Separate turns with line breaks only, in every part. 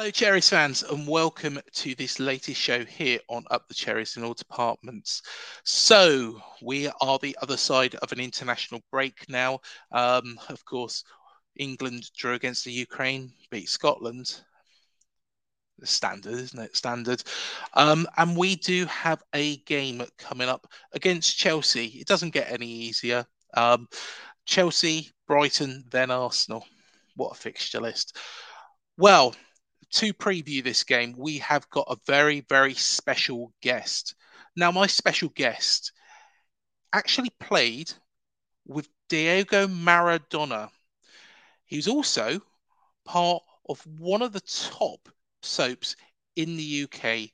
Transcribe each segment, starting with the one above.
Hello, Cherries fans, and welcome to this latest show here on Up the Cherries in all departments. So, we are the other side of an international break now. Um, of course, England drew against the Ukraine, beat Scotland. Standard, isn't it? Standard. Um, and we do have a game coming up against Chelsea. It doesn't get any easier. Um, Chelsea, Brighton, then Arsenal. What a fixture list. Well, to preview this game, we have got a very, very special guest. Now, my special guest actually played with Diego Maradona. He's also part of one of the top soaps in the UK,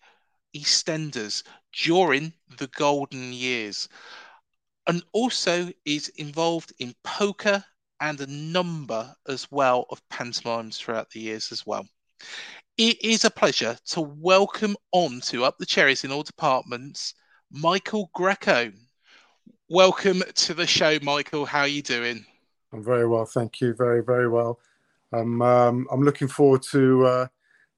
EastEnders, during the golden years, and also is involved in poker and a number as well of pantomimes throughout the years as well. It is a pleasure to welcome on to Up the Cherries in all departments, Michael Greco. Welcome to the show, Michael. How are you doing?
I'm very well, thank you. Very, very well. I'm um, I'm looking forward to uh,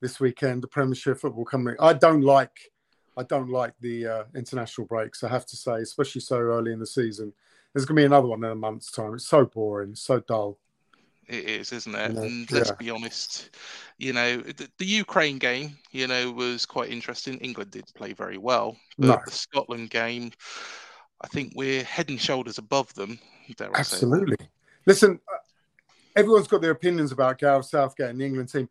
this weekend, the Premiership football coming. I don't like I don't like the uh, international breaks. I have to say, especially so early in the season. There's going to be another one in a month's time. It's so boring, so dull.
It is, isn't it? And let's yeah. be honest, you know, the, the, Ukraine game, you know, was quite interesting. England did play very well, but no. the Scotland game, I think we're head and shoulders above them.
Absolutely. Listen, uh, everyone's got their opinions about Gareth Southgate and the England team,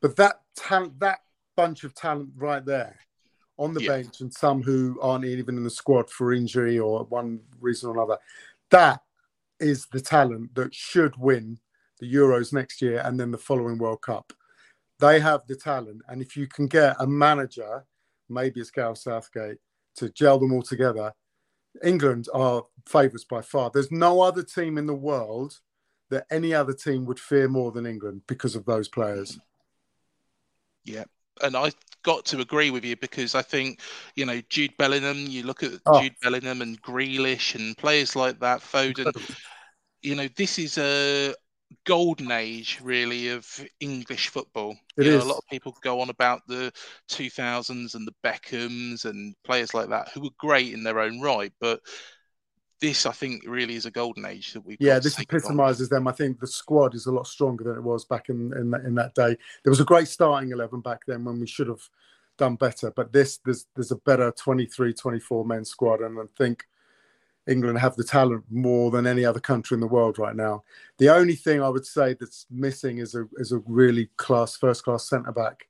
but that talent, that bunch of talent right there on the yeah. bench, and some who aren't even in the squad for injury or one reason or another, that is the talent that should win the Euros next year, and then the following World Cup. They have the talent, and if you can get a manager, maybe it's Gareth Southgate, to gel them all together, England are favourites by far. There's no other team in the world that any other team would fear more than England because of those players.
Yeah, and I got to agree with you because I think you know Jude Bellingham. You look at oh. Jude Bellingham and Grealish and players like that, Foden. You know, this is a golden age really of English football. It you know, is. a lot of people go on about the 2000s and the Beckhams and players like that who were great in their own right, but this I think really is a golden age that we
yeah this epitomises them. I think the squad is a lot stronger than it was back in in that, in that day. There was a great starting eleven back then when we should have done better, but this there's there's a better 23, 24 men squad, and I think England have the talent more than any other country in the world right now. The only thing I would say that's missing is a is a really class first class centre back.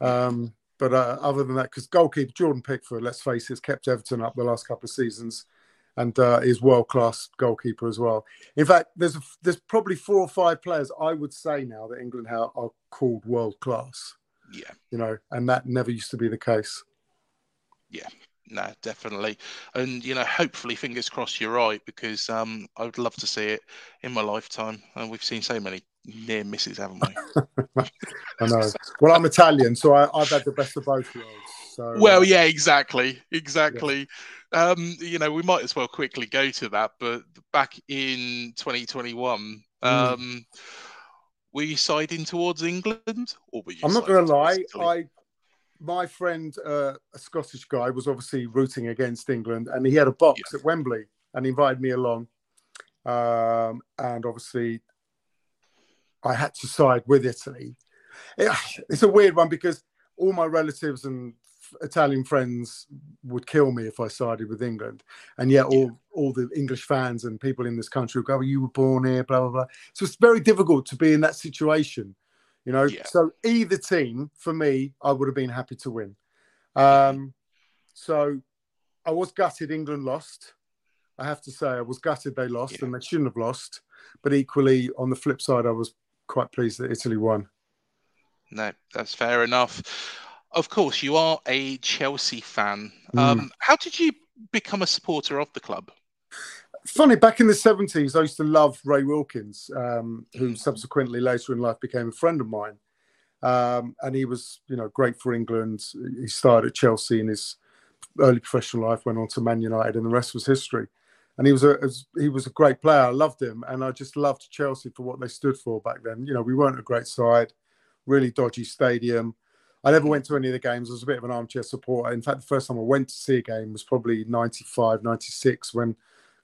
Um, but uh, other than that, because goalkeeper Jordan Pickford, let's face it, has kept Everton up the last couple of seasons, and uh, is world class goalkeeper as well. In fact, there's a, there's probably four or five players I would say now that England are, are called world class.
Yeah,
you know, and that never used to be the case.
Yeah, no, definitely. And you know, hopefully, fingers crossed, you're right because um, I would love to see it in my lifetime. And we've seen so many near misses, haven't we?
I know. Well, I'm Italian, so I, have had the best of both worlds. So,
well, uh, yeah, exactly, exactly. Yeah. um, you know, we might as well quickly go to that. But back in 2021, mm. um, were you siding towards England, or were you?
I'm not going to lie. I my friend, uh, a Scottish guy, was obviously rooting against England, and he had a box yes. at Wembley, and invited me along. Um, and obviously, I had to side with Italy. It, it's a weird one because all my relatives and Italian friends would kill me if I sided with England, and yet all yeah. all the English fans and people in this country would go, oh, "You were born here," blah blah blah. So it's very difficult to be in that situation, you know. Yeah. So either team, for me, I would have been happy to win. Um, so I was gutted England lost. I have to say, I was gutted they lost, yeah. and they shouldn't have lost. But equally, on the flip side, I was quite pleased that Italy won.
No, that's fair enough. Of course, you are a Chelsea fan. Mm. Um, how did you become a supporter of the club?
Funny, back in the 70s, I used to love Ray Wilkins, um, who mm. subsequently later in life became a friend of mine. Um, and he was, you know, great for England. He started at Chelsea in his early professional life, went on to Man United, and the rest was history. And he was a he was a great player. I loved him, and I just loved Chelsea for what they stood for back then. You know, we weren't a great side, really dodgy stadium. I never went to any of the games. I was a bit of an armchair supporter. In fact, the first time I went to see a game was probably 95, 96 when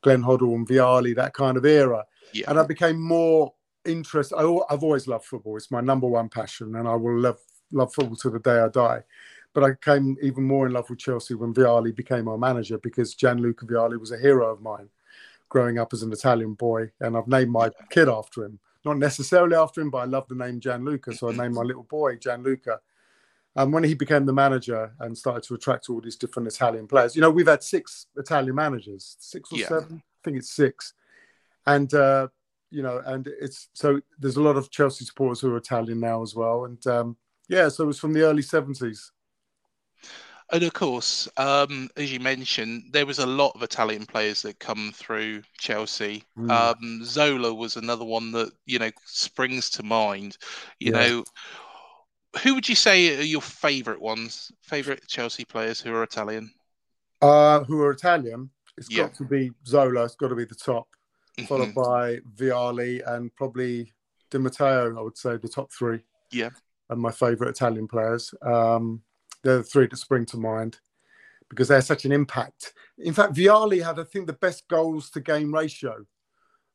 Glenn Hoddle and Vialli, that kind of era. Yeah. And I became more interested. I, have always loved football. It's my number one passion, and I will love, love football to the day I die. But I became even more in love with Chelsea when Vialli became our manager because Gianluca Vialli was a hero of mine growing up as an Italian boy. And I've named my kid after him. Not necessarily after him, but I love the name Gianluca. So I named my little boy Gianluca and when he became the manager and started to attract all these different Italian players, you know, we've had six Italian managers, six or yeah. seven, I think it's six. And, uh, you know, and it's so there's a lot of Chelsea supporters who are Italian now as well. And um, yeah, so it was from the early 70s.
And of course, um, as you mentioned, there was a lot of Italian players that come through Chelsea. Mm. Um, Zola was another one that you know springs to mind. You yeah. know, who would you say are your favourite ones? Favourite Chelsea players who are Italian?
Uh, who are Italian? It's yeah. got to be Zola. It's got to be the top, mm-hmm. followed by Vialli and probably Di Matteo. I would say the top three.
Yeah.
And my favourite Italian players. Um, they're the three that spring to mind because they're such an impact. In fact, Vialli had, I think, the best goals to game ratio.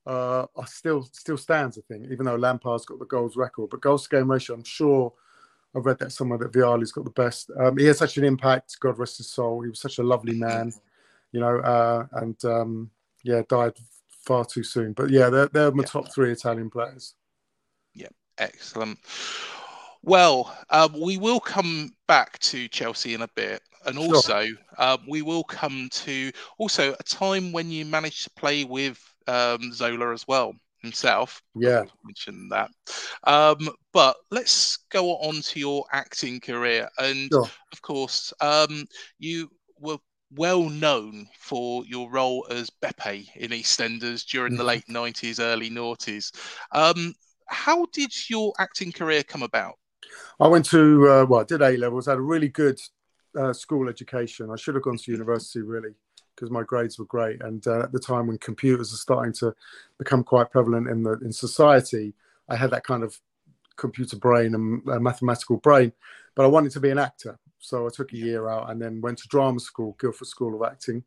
Uh, still still stands, I think, even though Lampard's got the goals record. But goals to game ratio, I'm sure I've read that somewhere that Vialli's got the best. Um, he had such an impact. God rest his soul. He was such a lovely man, you know, uh, and um, yeah, died far too soon. But yeah, they're, they're my yeah. top three Italian players.
Yeah, excellent. Well, um, we will come back to Chelsea in a bit, and also sure. uh, we will come to also a time when you managed to play with um, Zola as well himself.
Yeah,
mentioned that. Um, but let's go on to your acting career, and sure. of course, um, you were well known for your role as Beppe in EastEnders during the mm-hmm. late nineties, early noughties. Um, how did your acting career come about?
I went to uh, well, I did A levels. had a really good uh, school education. I should have gone to university really because my grades were great. And uh, at the time when computers are starting to become quite prevalent in the in society, I had that kind of computer brain and uh, mathematical brain. But I wanted to be an actor, so I took a year out and then went to drama school, Guildford School of Acting,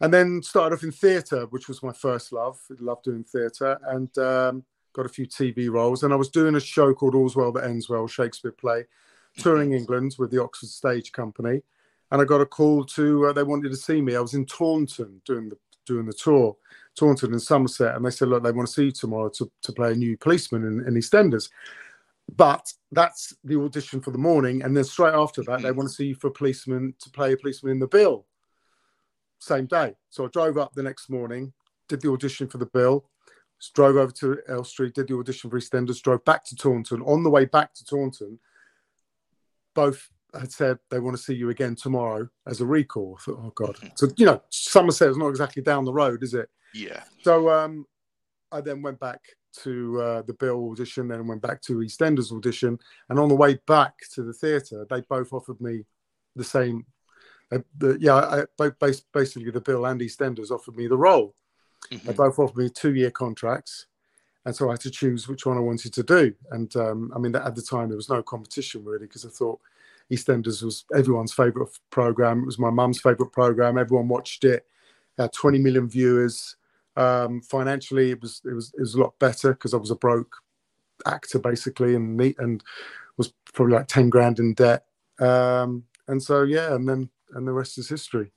and then started off in theatre, which was my first love. I loved doing theatre and. Um, got a few TV roles, and I was doing a show called All's Well That Ends Well, Shakespeare play, touring England with the Oxford Stage Company and I got a call to uh, they wanted to see me. I was in Taunton doing the doing the tour, Taunton and Somerset, and they said, look, they want to see you tomorrow to, to play a new policeman in, in EastEnders. But that's the audition for the morning, and then straight after that, they mm-hmm. want to see you for a policeman to play a policeman in the bill. Same day. So I drove up the next morning, did the audition for the bill, drove over to Elstree, did the audition for EastEnders, drove back to Taunton. On the way back to Taunton, both had said they want to see you again tomorrow as a recall. I thought, oh god. So you know, Somerset is not exactly down the road, is it?
Yeah.
So um, I then went back to uh, the Bill audition, then went back to EastEnders audition, and on the way back to the theatre, they both offered me the same uh, the, yeah, I, basically the Bill and EastEnders offered me the role. Mm-hmm. They both offered me two-year contracts, and so I had to choose which one I wanted to do. And um, I mean, at the time there was no competition really because I thought EastEnders was everyone's favourite program. It was my mum's favourite program. Everyone watched it. Had 20 million viewers. Um, financially, it was it was it was a lot better because I was a broke actor basically, and neat and was probably like 10 grand in debt. Um, and so yeah, and then and the rest is history.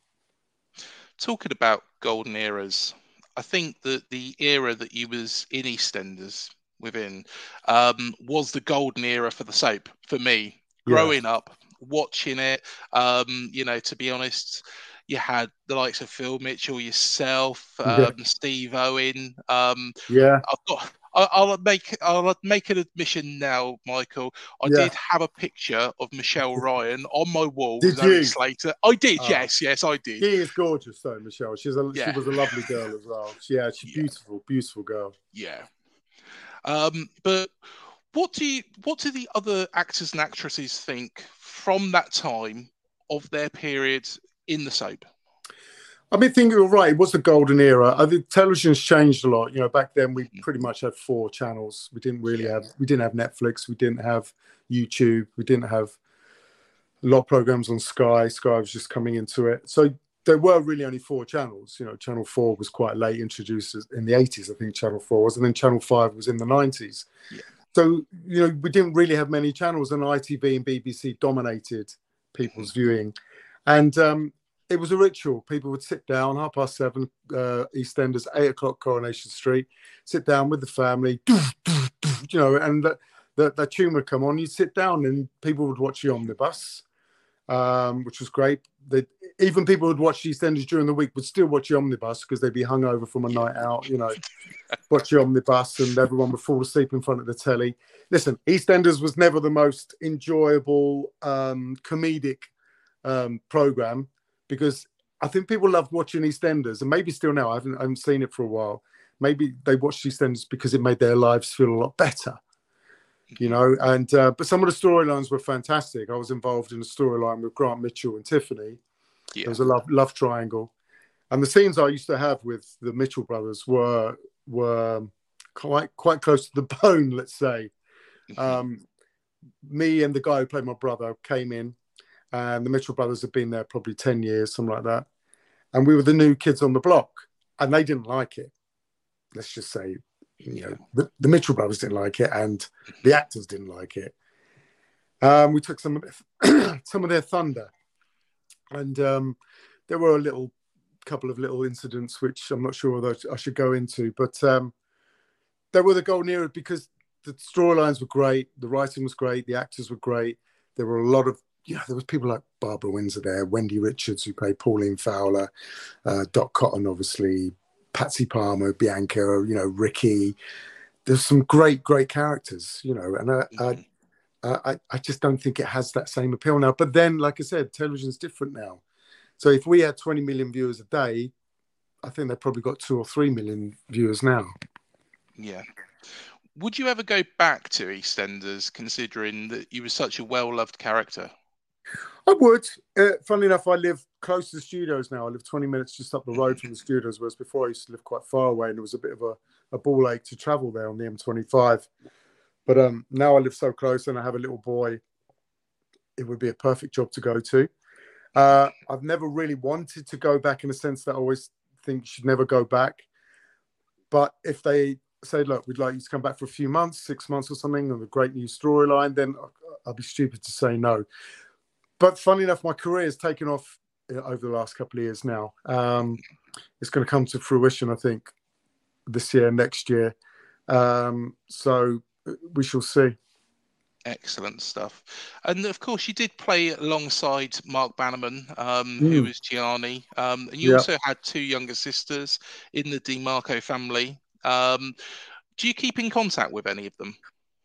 Talking about golden eras, I think that the era that you was in EastEnders within um, was the golden era for the soap for me. Growing yeah. up, watching it, um, you know, to be honest, you had the likes of Phil Mitchell, yourself, um, yeah. Steve Owen. Um,
yeah,
I've got I'll make I'll make an admission now, Michael. I yeah. did have a picture of Michelle Ryan on my wall.
Did you?
Slater. I did. Oh. Yes, yes, I did.
She is gorgeous, though, Michelle. She's a yeah. she was a lovely girl as well. Yeah, she's yeah. beautiful, beautiful girl.
Yeah. Um, but what do you what do the other actors and actresses think from that time of their period in the soap?
I mean, think you're right. It was the golden era. I think television's changed a lot. You know, back then we mm. pretty much had four channels. We didn't really have. We didn't have Netflix. We didn't have YouTube. We didn't have a lot of programs on Sky. Sky was just coming into it. So there were really only four channels. You know, Channel Four was quite late introduced in the 80s. I think Channel Four was, and then Channel Five was in the 90s. Yeah. So you know, we didn't really have many channels, and ITV and BBC dominated people's mm-hmm. viewing. And um, it was a ritual. People would sit down, half past seven, uh, EastEnders, eight o'clock, Coronation Street, sit down with the family, you know, and the, the, the tune would come on. You'd sit down and people would watch the omnibus, um, which was great. They, even people who'd watch EastEnders during the week would still watch the omnibus because they'd be hungover from a night out, you know, watch the omnibus and everyone would fall asleep in front of the telly. Listen, EastEnders was never the most enjoyable um, comedic um, program because I think people loved watching EastEnders, and maybe still now. I haven't, I haven't seen it for a while. Maybe they watched EastEnders because it made their lives feel a lot better, you know. And uh, but some of the storylines were fantastic. I was involved in a storyline with Grant Mitchell and Tiffany. Yeah. There was a love love triangle, and the scenes I used to have with the Mitchell brothers were were quite quite close to the bone. Let's say. Mm-hmm. Um, me and the guy who played my brother came in and the Mitchell brothers had been there probably 10 years, something like that. And we were the new kids on the block, and they didn't like it. Let's just say, you know, the, the Mitchell brothers didn't like it, and the actors didn't like it. Um, we took some some of their thunder, and um, there were a little couple of little incidents which I'm not sure whether I should go into, but um, were the golden era because the storylines were great, the writing was great, the actors were great. There were a lot of you know, there was people like Barbara Windsor there, Wendy Richards, who played Pauline Fowler, uh, Dot Cotton, obviously, Patsy Palmer, Bianca, you know, Ricky. There's some great, great characters, you know, and I, mm-hmm. I, I, I just don't think it has that same appeal now. But then, like I said, television's different now. So if we had 20 million viewers a day, I think they've probably got two or three million viewers now.
Yeah would you ever go back to EastEnders, considering that you were such a well-loved character?
I would. Uh, funnily enough, I live close to the studios now. I live 20 minutes just up the road from the studios, whereas before I used to live quite far away and it was a bit of a, a ball ache to travel there on the M25. But um, now I live so close and I have a little boy. It would be a perfect job to go to. Uh, I've never really wanted to go back in the sense that I always think you should never go back. But if they say, look, we'd like you to come back for a few months, six months or something, and a great new storyline, then I'll be stupid to say no but funny enough, my career has taken off uh, over the last couple of years now. Um, it's going to come to fruition, I think, this year, next year. Um, so uh, we shall see.
Excellent stuff. And of course, you did play alongside Mark Bannerman, um, mm. who was Gianni. Um, and you yeah. also had two younger sisters in the DiMarco family. Um, do you keep in contact with any of them?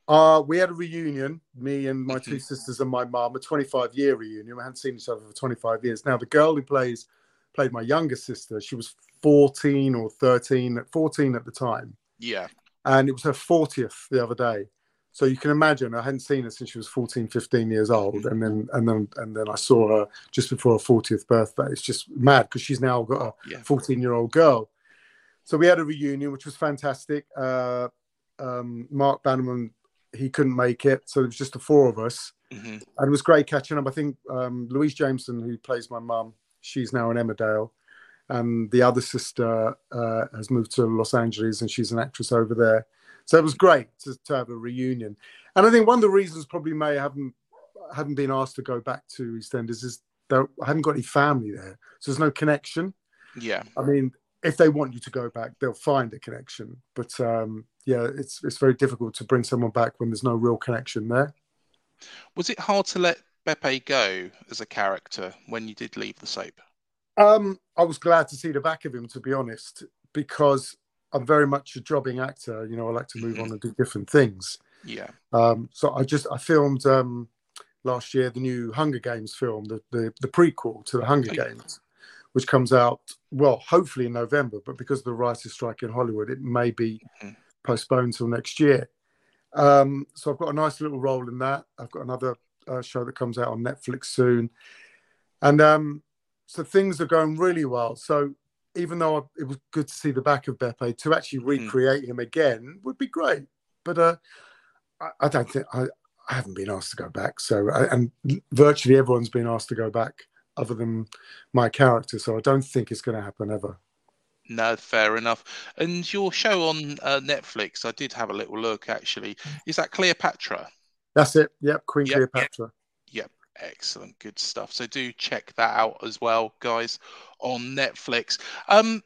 Uh, we had a reunion, me and my two sisters and my mum, a 25 year reunion. We hadn't seen each other for 25 years. Now, the girl who plays played my younger sister, she was 14 or 13, 14 at the time.
Yeah.
And it was her 40th the other day. So you can imagine I hadn't seen her since she was 14, 15 years old, and then and then and then I saw her just before her 40th birthday. It's just mad because she's now got a
Yeah.
14 year old girl. So we had a reunion, which was fantastic. Uh, um, Mark Bannerman, he couldn't make it, so it was just the four of us,
hmm
and it was great catching up. I think um, Louise Jameson, who plays my mum, she's now in Emmerdale, and the other sister uh, has moved to Los Angeles, and she's an actress over there. So it was great to, to have a reunion. And I think one of the reasons probably May haven't hadn't been asked to go back to EastEnders is that I haven't got any family there, so there's no connection.
Yeah.
I mean, if they want you to go back, they'll find a connection. But um, yeah, it's it's very difficult to bring someone back when there's no real connection there.
Was it hard to let Beppe go as a character when you did leave the soap?
Um, I was glad to see the back of him, to be honest, because I'm very much a jobbing actor. You know, I like to move on and do different things.
Yeah.
Um, so I just I filmed um, last year the new Hunger Games film, the the, the prequel to the Hunger
Oh.
Games, which comes out well, hopefully in November. But because of the writers' strike in Hollywood, it may be
Mhm.
Postponed till next year. Um, so I've got a nice little role in that. I've got another uh, show that comes out on Netflix soon, and um, so things are going really well. So even though I, it was good to see the back of Beppe, to actually
Mhm.
recreate him again would be great. But uh, I, I don't think I, I haven't been asked to go back. So I, and virtually everyone's been asked to go back, other than my character. So I don't think it's going to happen ever.
No, fair enough. And your show on uh, Netflix, I did have a little look actually. Is that Cleopatra?
That's it. Yep, Queen
Yep.
Cleopatra. Yep.
excellent, good stuff. So do check that out as well, guys, on Netflix. Um,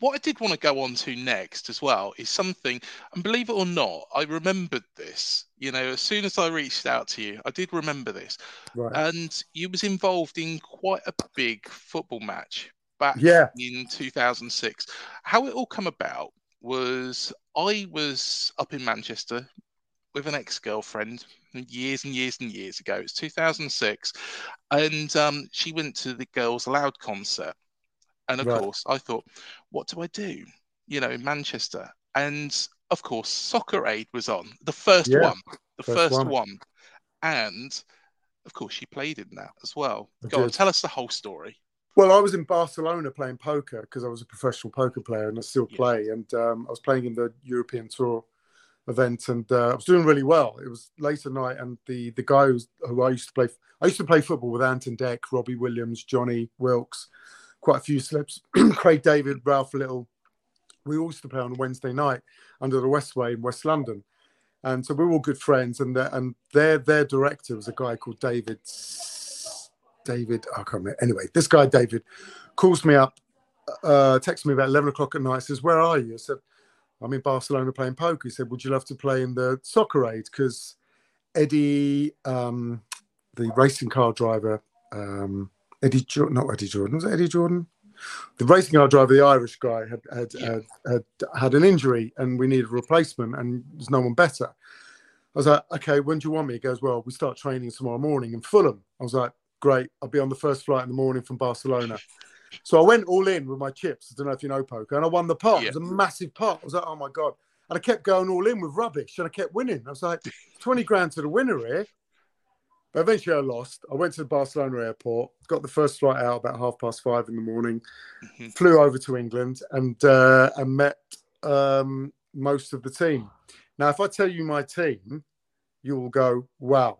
what I did want to go on to next as well is something, and believe it or not, I remembered this. You know, as soon as I reached out to you, I did remember this,
Right.
and you was involved in quite a big football match back
Yeah.
in 2006. How it all come about was I was up in Manchester with an ex-girlfriend years and years and years ago. It's 2006, and um, she went to the Girls Aloud concert. And of
Right.
course, I thought, what do I do? You know, in Manchester, and of course, Soccer Aid was on the first
Yeah,
one, the
first
first,
one.
one. and of course, she played in that as well. Go on, tell us the whole story.
Well, I was in Barcelona playing poker because I was a professional poker player and I still
Yeah.
play. And um, I was playing in the European Tour event and uh, I was doing really well. It was late at night, and the the guy who's, who I used to play, I used to play football with Anton Deck, Robbie Williams, Jonny Wilkes, quite a few slips, Craig David, Ralph Little. We all used to play on Wednesday night under the Westway in West London. And so we were all good friends, and the, and their their director was a guy called David. David, I can't remember. Anyway, this guy David calls me up, uh, texts me about eleven o'clock at night. Says, "Where are you?" I said, "I'm in Barcelona playing poker." He said, "Would you love to play in the soccer aid?" Because Eddie, um, the racing car driver, um, Eddie, not Eddie Jordan, was it Eddie Jordan? The racing car driver, the Irish guy, had had,
Yeah.
had had had an injury, and we needed a replacement, and there's no one better. I was like, okay, when do you want me? He goes, well, we start training tomorrow morning in Fulham. I was like, great, I'll be on the first flight in the morning from Barcelona. So I went all in with my chips. I don't know if you know poker, and I won the pot.
Yeah.
It was a massive pot. I was like, oh my god! And I kept going all in with rubbish, and I kept winning. I was like, twenty grand to the winner here. But eventually, I lost. I went to the Barcelona airport, got the first flight out about half past five in the morning,
Mhm.
flew over to England, and uh, and met um, most of the team. Now, if I tell you my team, you will go, wow.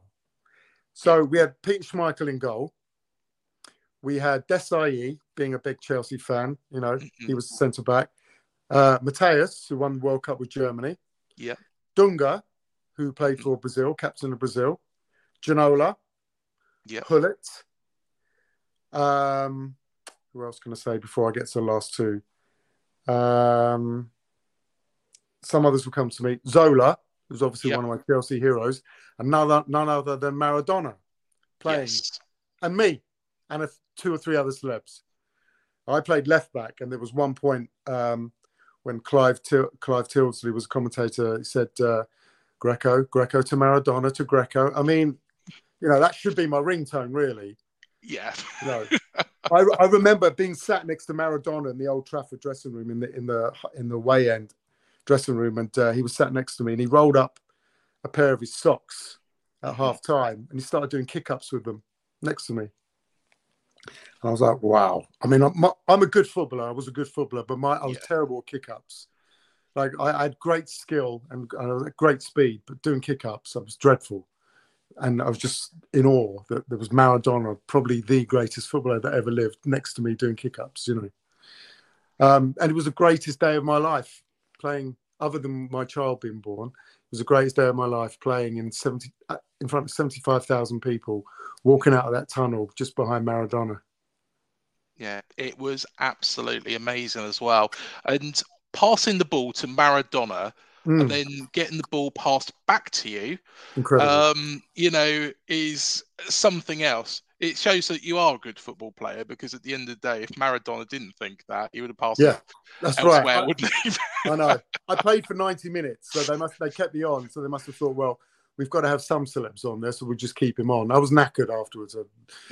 So we had Pete Schmeichel in goal. We had Desailly, being a big Chelsea fan, you know, he
Mhm.
was centre back. Uh, Matthäus, who won the World Cup with Germany.
Yeah.
Dunga, who played for Brazil, captain of Brazil. Janola.
Yeah.
Gullit. Um, who else can I say before I get to the last two? Um, some others will come to me. Zola, who's obviously
Yeah.
one of my Chelsea heroes, and none, other- none other than Maradona playing,
Yes.
and me, and a, two or three other celebs. I played left back, and there was one point um, when Clive Til- Clive Tildesley was a commentator. He said, uh, "Greco, Greco to Maradona to Greco." I mean, you know, that should be my ringtone, really.
Yeah.
You know, I, I remember being sat next to Maradona in the Old Trafford dressing room in the in the in the way end dressing room, and uh, he was sat next to me, and he rolled up a pair of his socks at half time, and he started doing kick ups with them next to me. And I was like, wow. I mean, I'm, I'm a good footballer. I was a good footballer, but my I was
Yeah.
terrible at kick ups. Like I, I had great skill and uh, great speed, but doing kick ups, I was dreadful. And I was just in awe that there was Maradona, probably the greatest footballer that ever lived, next to me doing kick ups, you know. Um, and it was the greatest day of my life playing, other than my child being born. It was the greatest day of my life playing in 70, uh, in front of 75,000 people, walking out of that tunnel just behind Maradona.
Yeah, it was absolutely amazing as well. And passing the ball to Maradona
Mm,
and then getting the ball passed back to you,
incredible.
um, you know, is something else. It shows that you are a good football player because at the end of the day, if Maradona didn't think that, he would have passed
Yeah, That's right.
wouldn't he?
I know. I played for 90 minutes, so they must they kept me on. So they must have thought, well, we've got to have some celebs on there, so we'll just keep him on. I was knackered afterwards. I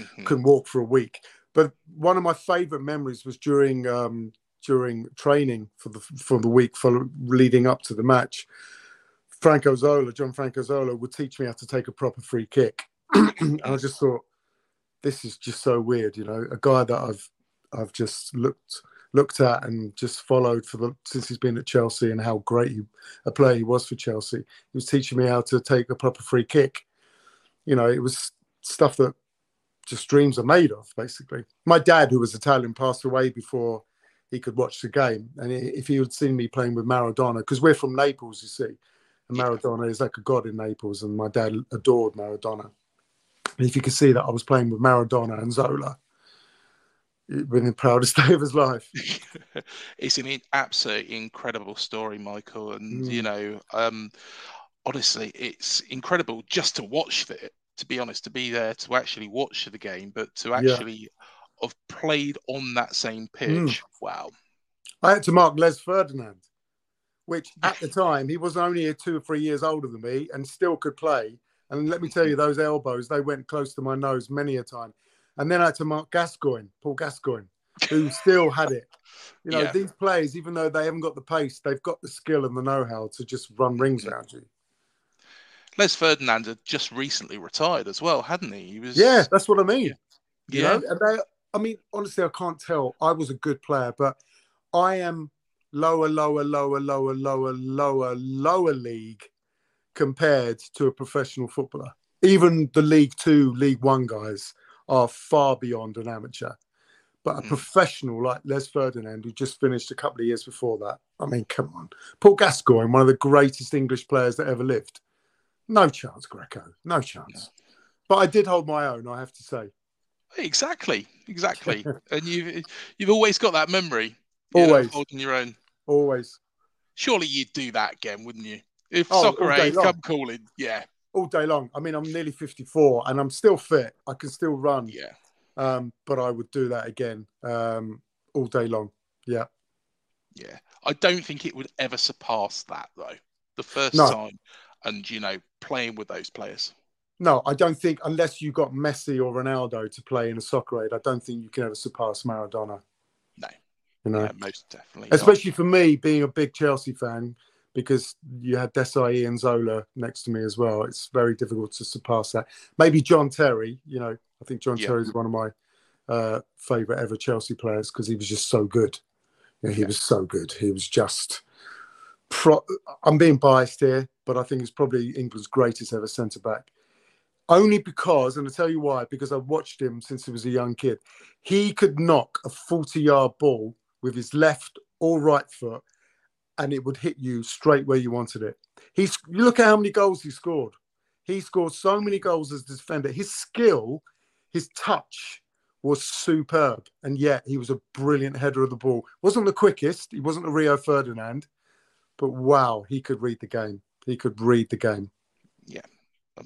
Mhm.
couldn't walk for a week. But one of my favourite memories was during um, during training for the for the week for leading up to the match. Franco Zola, Gianfranco Zola, would teach me how to take a proper free kick, and I just thought, this is just so weird, you know, a guy that I've I've just looked looked at and just followed for the since he's been at Chelsea and how great he, a player he was for Chelsea. He was teaching me how to take a proper free kick. You know, it was stuff that just dreams are made of, basically. My dad, who was Italian, passed away before he could watch the game. And if he had seen me playing with Maradona, because we're from Naples, you see, and Maradona is like a god in Naples, and my dad adored Maradona. And if you could see that I was playing with Maradona and Zola, it'd been the proudest day of his life.
it's an absolutely incredible story, Michael. And
Mm.
you know, um, honestly, it's incredible just to watch it. To be honest, to be there to actually watch the game, but to
Yeah.
actually have played on that same pitch.
Mm.
Wow.
I had to mark Les Ferdinand, which at the time he was only two or three years older than me and still could play. And let me tell you, those elbows, they went close to my nose many a time. And then I had to mark Gascoigne, Paul Gascoigne, who still had it. You know,
Yeah.
these players, even though they haven't got the pace, they've got the skill and the know how to just run rings around you.
Les Ferdinand had just recently retired as well, hadn't he? He was.
Yeah, that's what I mean. You
Yeah.
know, and they, I mean, honestly, I can't tell. I was a good player, but I am lower, lower, lower, lower, lower, lower, lower league compared to a professional footballer. Even the League Two, League One guys are far beyond an amateur. But a
Mm.
professional like Les Ferdinand, who just finished a couple of years before that, I mean, come on. Paul Gascoigne, one of the greatest English players that ever lived. No chance, Greco. No chance. But I did hold my own, I have to say.
Exactly, exactly. and you've you've always got that memory. you know,
Always.
holding your own.
Always.
Surely you'd do that again, wouldn't you? If
Oh,
soccer aid
long.
come calling, yeah,
all day long. I mean, I'm nearly 54 and I'm still fit. I can still run,
yeah.
um, but I would do that again um, all day long. Yeah.
Yeah, I don't think it would ever surpass that though. The first
No.
time, and you know, playing with those players.
No, I don't think, unless you got Messi or Ronaldo to play in a soccer aid, I don't think you can ever surpass Maradona.
No.
You know,
Yeah, most definitely. not.
especially for me being a big Chelsea fan, because you had Desailly and Zola next to me as well. It's very difficult to surpass that. Maybe John Terry, you know, I think John
Yeah.
Terry is one of my uh, favourite ever Chelsea players because he was just so good. Know, he
Yeah.
was so good. He was just. Pro- I'm being biased here, but I think he's probably England's greatest ever centre back. Only because, and I'll tell you why, because I've watched him since he was a young kid. He could knock a 40 yard ball with his left or right foot and it would hit you straight where you wanted it. He's you look at how many goals he scored. He scored so many goals as a defender. His skill, his touch was superb. And yet he was a brilliant header of the ball. Wasn't the quickest, he wasn't a Rio Ferdinand, but wow, he could read the game. He could read the game.
Yeah,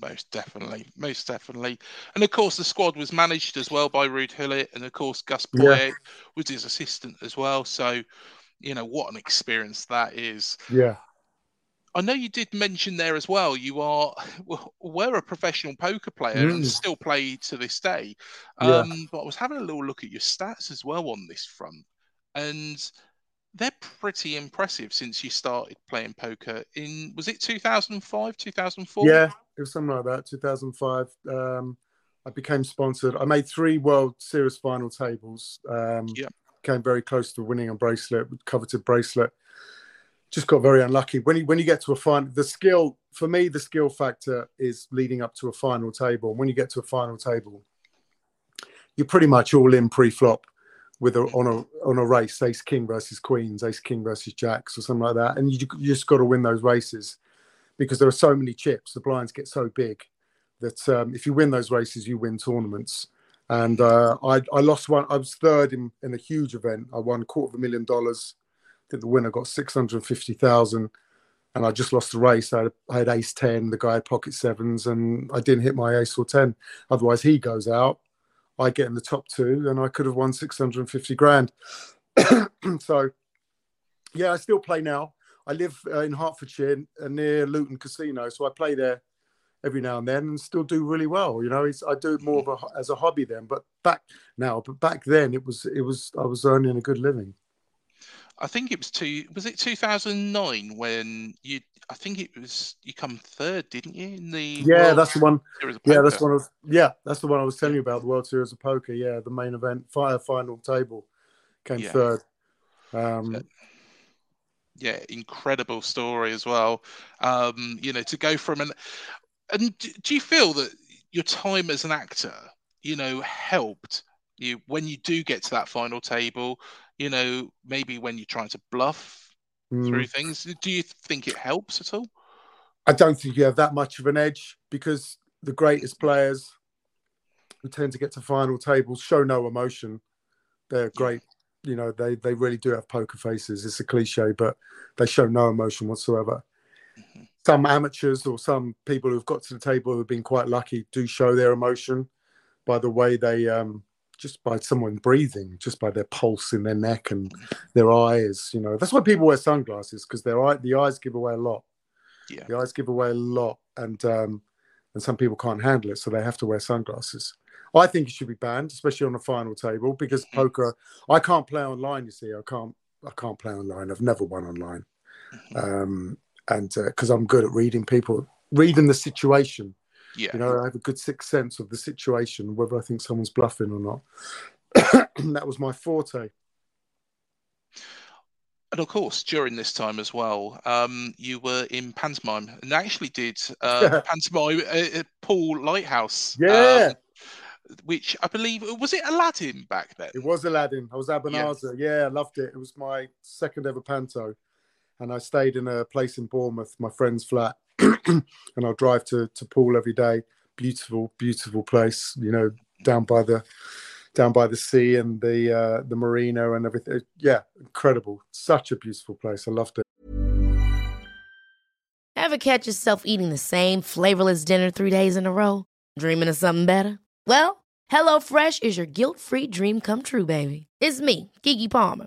most definitely, most definitely. And of course, the squad was managed as well by Ruud Gullit, and of course, Gus
Yeah.
Poyet was his assistant as well. So, you know, what an experience that is.
Yeah.
I know you did mention there as well. You are were a professional poker player and
Mm.
still play to this day.
Yeah.
Um, but I was having a little look at your stats as well on this front, and they're pretty impressive since you started playing poker in was it 2005 2004
yeah it was something like that 2005 um, i became sponsored i made three world series final tables um,
yeah
came very close to winning a bracelet coveted bracelet just got very unlucky when you when you get to a final the skill for me the skill factor is leading up to a final table and when you get to a final table you're pretty much all in pre-flop with a, on a on a race, ace king versus queens, ace king versus jacks, or something like that. And you, you just got to win those races because there are so many chips. The blinds get so big that um, if you win those races, you win tournaments. And uh, I, I lost one. I was third in, in a huge event. I won a quarter of a million dollars. I think the winner got six hundred fifty thousand, and I just lost the race. I had, I had ace ten. The guy had pocket sevens, and I didn't hit my ace or ten. Otherwise, he goes out I get in the top two, and I could have won 650 grand. so, yeah, I still play now. I live uh, in Hertfordshire uh, near Luton Casino, so I play there every now and then and still do really well. You know, it's, I do it more of a, as a hobby then, but back now, but back then it was it was I was earning a good living.
I think it was two. Was it 2009 when you I think it was you come third, didn't you? In the
yeah, World that's the one. Yeah, that's one. Of, yeah, that's the one I was telling you about. The World Series of Poker. Yeah, the main event, fire final table, came yeah. third. Um,
yeah, incredible story as well. Um, you know, to go from an and do you feel that your time as an actor, you know, helped you when you do get to that final table? You know, maybe when you're trying to bluff mm. through things. Do you think it helps at all?
I don't think you have that much of an edge because the greatest players who tend to get to final tables show no emotion. They're great. You know, they, they really do have poker faces. It's a cliche, but they show no emotion whatsoever. Mm-hmm. Some amateurs or some people who've got to the table who've been quite lucky do show their emotion by the way they um, just by someone breathing, just by their pulse in their neck and their eyes. You know, that's why people wear sunglasses because their eye, the eyes give away a lot. Yeah. The eyes give away a lot, and um, and some people can't handle it, so they have to wear sunglasses. I think it should be banned, especially on a final table, because mm-hmm. poker. I can't play online. You see, I can't. I can't play online. I've never won online, mm-hmm. um, and because uh, I'm good at reading people, reading the situation
yeah.
You know, I have a good sixth sense of the situation, whether I think someone's bluffing or not. that was my forte.
And of course, during this time as well, um, you were in pantomime and actually did uh, pantomime at Poole Lighthouse.
Yeah. Um,
which I believe was it Aladdin back then?
It was Aladdin. I was Abanazar. Yeah. yeah, I loved it. It was my second ever panto, and I stayed in a place in Bournemouth, my friend's flat, and I'll drive to to Poole every day. Beautiful, beautiful place. You know, down by the down by the sea and the uh, the marina and everything. Yeah, incredible. Such a beautiful place. I loved it.
Ever catch yourself eating the same flavorless dinner three days in a row? Dreaming of something better? Well, HelloFresh is your guilt-free dream come true, baby. It's me, Gigi Palmer.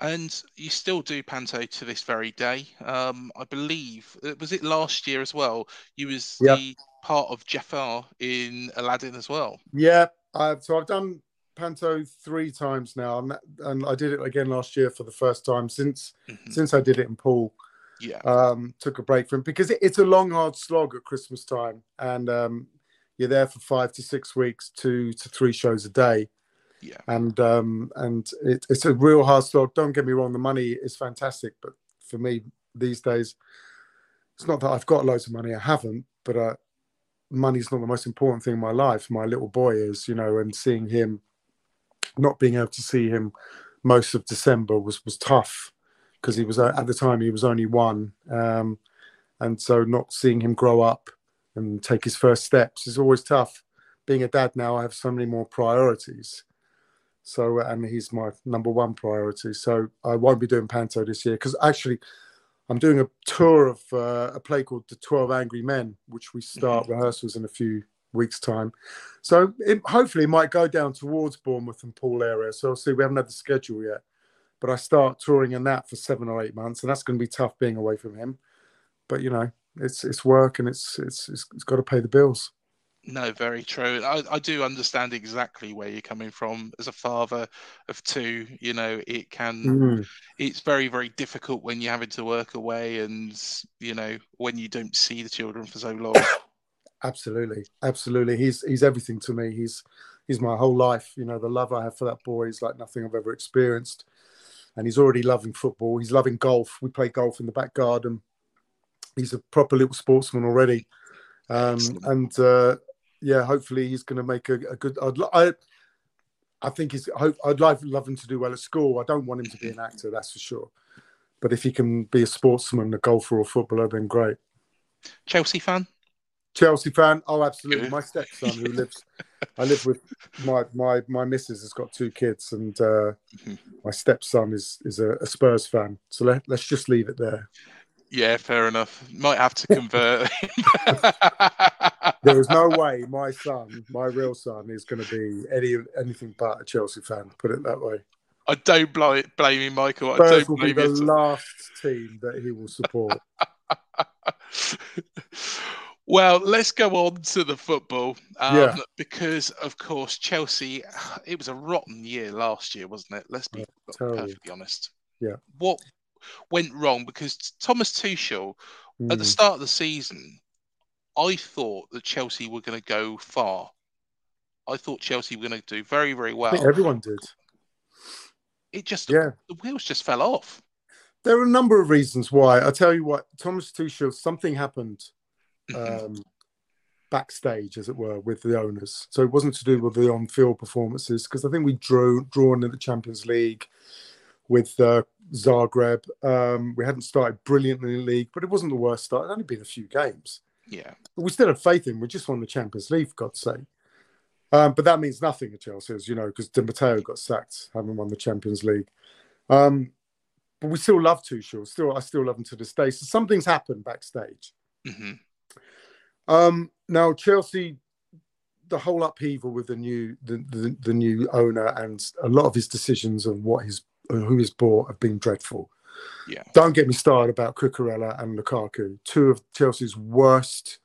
And you still do Panto to this very day. Um, I believe, uh, was it last year as well? You was yep. the part of Jafar in Aladdin as well.
Yeah, I've, so I've done Panto three times now, and, that, and I did it again last year for the first time since mm-hmm. since I did it in Poole.
Yeah,
um, took a break from because it, it's a long, hard slog at Christmas time, and um, you're there for five to six weeks, two to three shows a day.
Yeah,
and um, and it, it's a real hard slog. Don't get me wrong, the money is fantastic, but for me these days, it's not that I've got loads of money. I haven't, but uh, money's not the most important thing in my life. My little boy is, you know, and seeing him, not being able to see him most of December was was tough because he was uh, at the time he was only one, um, and so not seeing him grow up and take his first steps is always tough. Being a dad now, I have so many more priorities. So, and he's my number one priority. So, I won't be doing Panto this year because actually, I'm doing a tour of uh, a play called The 12 Angry Men, which we start mm-hmm. rehearsals in a few weeks' time. So, it, hopefully, it might go down towards Bournemouth and Poole area. So, I'll see. We haven't had the schedule yet, but I start touring in that for seven or eight months, and that's going to be tough being away from him. But you know, it's it's work and it's it's it's, it's got to pay the bills.
No, very true. I, I do understand exactly where you're coming from. As a father of two, you know, it can, mm. it's very, very difficult when you're having to work away and, you know, when you don't see the children for so long.
absolutely. Absolutely. He's, he's everything to me. He's, he's my whole life. You know, the love I have for that boy is like nothing I've ever experienced. And he's already loving football. He's loving golf. We play golf in the back garden. He's a proper little sportsman already. Um, and uh, yeah, hopefully he's going to make a, a good. I'd, I, I think he's. I hope, I'd love, love him to do well at school. I don't want him to be an actor, that's for sure. But if he can be a sportsman, a golfer, or footballer, then great.
Chelsea fan.
Chelsea fan. Oh, absolutely. My stepson, who lives, I live with my my my missus has got two kids, and uh, mm-hmm. my stepson is is a, a Spurs fan. So let, let's just leave it there.
Yeah, fair enough. Might have to convert.
there is no way my son, my real son, is going to be any anything but a Chelsea fan. Put it that way.
I don't blame, blame you, Michael.
Spurs
I don't
will
blame
be the last team that he will support.
well, let's go on to the football. Um,
yeah.
Because, of course, Chelsea, it was a rotten year last year, wasn't it? Let's be perfectly honest.
Yeah.
What went wrong because Thomas Tuchel mm. at the hmm. start of the season, I thought that Chelsea were going to go far. I thought Chelsea were going to do very, very well.
everyone did.
It just yeah, the wheels just fell off.
There are a number of reasons why. I tell you what, Thomas Tuchel, something happened mm-hmm. um, backstage, as it were, with the owners. So it wasn't to do with the on-field performances because I think we drew drawn in the Champions League with uh, Zagreb. Um, we hadn't started brilliantly in the league, but it wasn't the worst start. It only been a few games.
Yeah.
But we still have faith in. We just won the Champions League, for God's sake. Um, but that means nothing at Chelsea, as you know, because Di Matteo got sacked, having won the Champions League. Um, but we still love Tuchel. Still, I still love him to this day. So something's happened backstage.
Mm-hmm.
Um, now Chelsea, the whole upheaval with the new the, the, the new owner and a lot of his decisions of what he's who he's bought have been dreadful.
Yeah.
Don't get me started about Cucurella and Lukaku, two of Chelsea's worst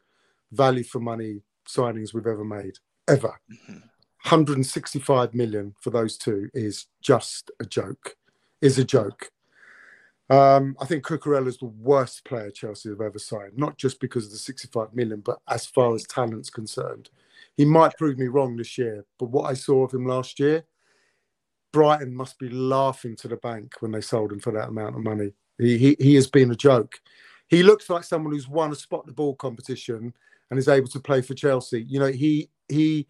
value for money signings we've ever made, ever. Mm-hmm. 165 million for those two is just a joke. Is a joke. Um, I think Cucurella is the worst player Chelsea have ever signed, not just because of the 65 million, but as far as talent's concerned. He might prove me wrong this year, but what I saw of him last year, Brighton must be laughing to the bank when they sold him for that amount of money. He, he, he has been a joke. He looks like someone who's won a spot the ball competition and is able to play for Chelsea. You know, he he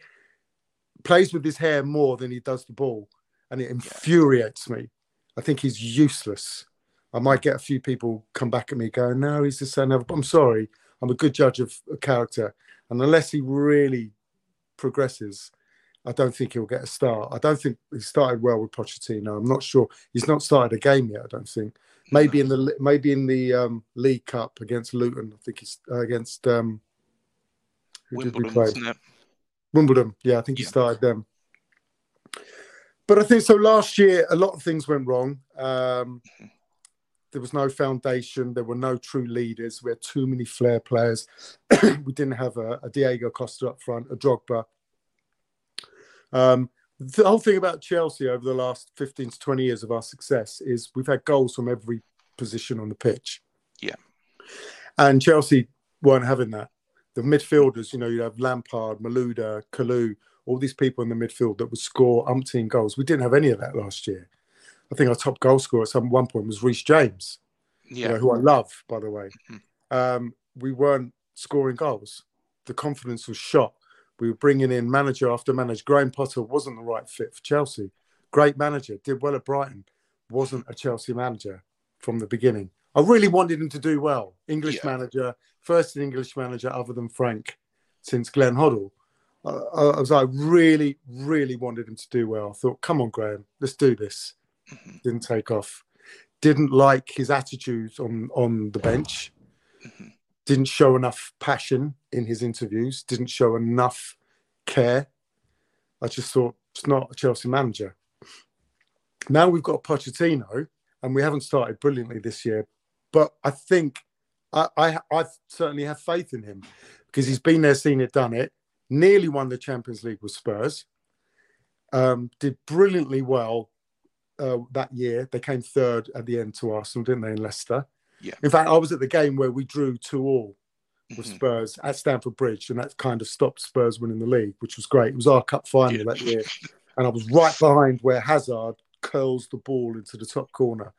plays with his hair more than he does the ball, and it infuriates me. I think he's useless. I might get a few people come back at me going, "No, he's the son of." I'm sorry, I'm a good judge of character, and unless he really progresses, I don't think he'll get a start. I don't think he started well with Pochettino. I'm not sure he's not started a game yet. I don't think. Maybe in the maybe in the um, League Cup against Luton. I think he's uh, against um,
Wimbledon, did we play?
Wimbledon. Yeah, I think he started them. But I think so. Last year, a lot of things went wrong. Um, there was no foundation. There were no true leaders. We had too many flair players. we didn't have a, a Diego Costa up front, a Drogba, um, the whole thing about Chelsea over the last 15 to 20 years of our success is we've had goals from every position on the pitch.
Yeah.
And Chelsea weren't having that. The midfielders, you know, you have Lampard, Malouda, Kalou, all these people in the midfield that would score umpteen goals. We didn't have any of that last year. I think our top goal scorer at some one point was Reece James,
yeah.
You know, who I love, by the way. Mm-hmm. Um, we weren't scoring goals. The confidence was shot we were bringing in manager after manager. Graham Potter wasn't the right fit for Chelsea. Great manager, did well at Brighton, wasn't a Chelsea manager. from the beginning. I really wanted him to do well. English
Yeah.
manager, first English manager other than Frank since Glenn Hoddle. I, I I was like, really, really wanted him to do well. I thought, come on, Graham, let's do this.
Mhm.
Didn't take off. Didn't like his attitudes on on the bench.
Mhm.
Didn't show enough passion in his interviews. Didn't show enough care. I just thought it's not a Chelsea manager. Now we've got Pochettino, and we haven't started brilliantly this year, but I think I, I I certainly have faith in him because he's been there, seen it, done it. Nearly won the Champions League with Spurs. Um, did brilliantly well uh, that year. They came third at the end to Arsenal, didn't they, in Leicester?
Yeah.
In fact, I was at the game where we drew two all with
Mhm.
Spurs at Stamford Bridge, and that kind of stopped Spurs winning the league, which was great. It was our cup final
Yeah.
that year, and I was right behind where Hazard curls the ball into the top corner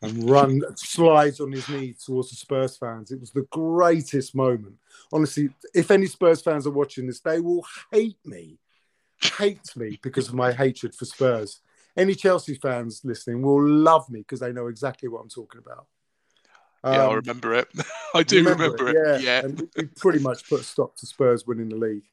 and run slides on his knees towards the Spurs fans. It was the greatest moment. Honestly, if any Spurs fans are watching this, they will hate me, hate me because of my hatred for Spurs. Any Chelsea fans listening will love me because they know exactly what I'm talking about.
Yeah, I
Um,
remember it. I do
you
remember, it.
Yeah,
Yeah.
and we- pretty much put a stop to Spurs winning the league.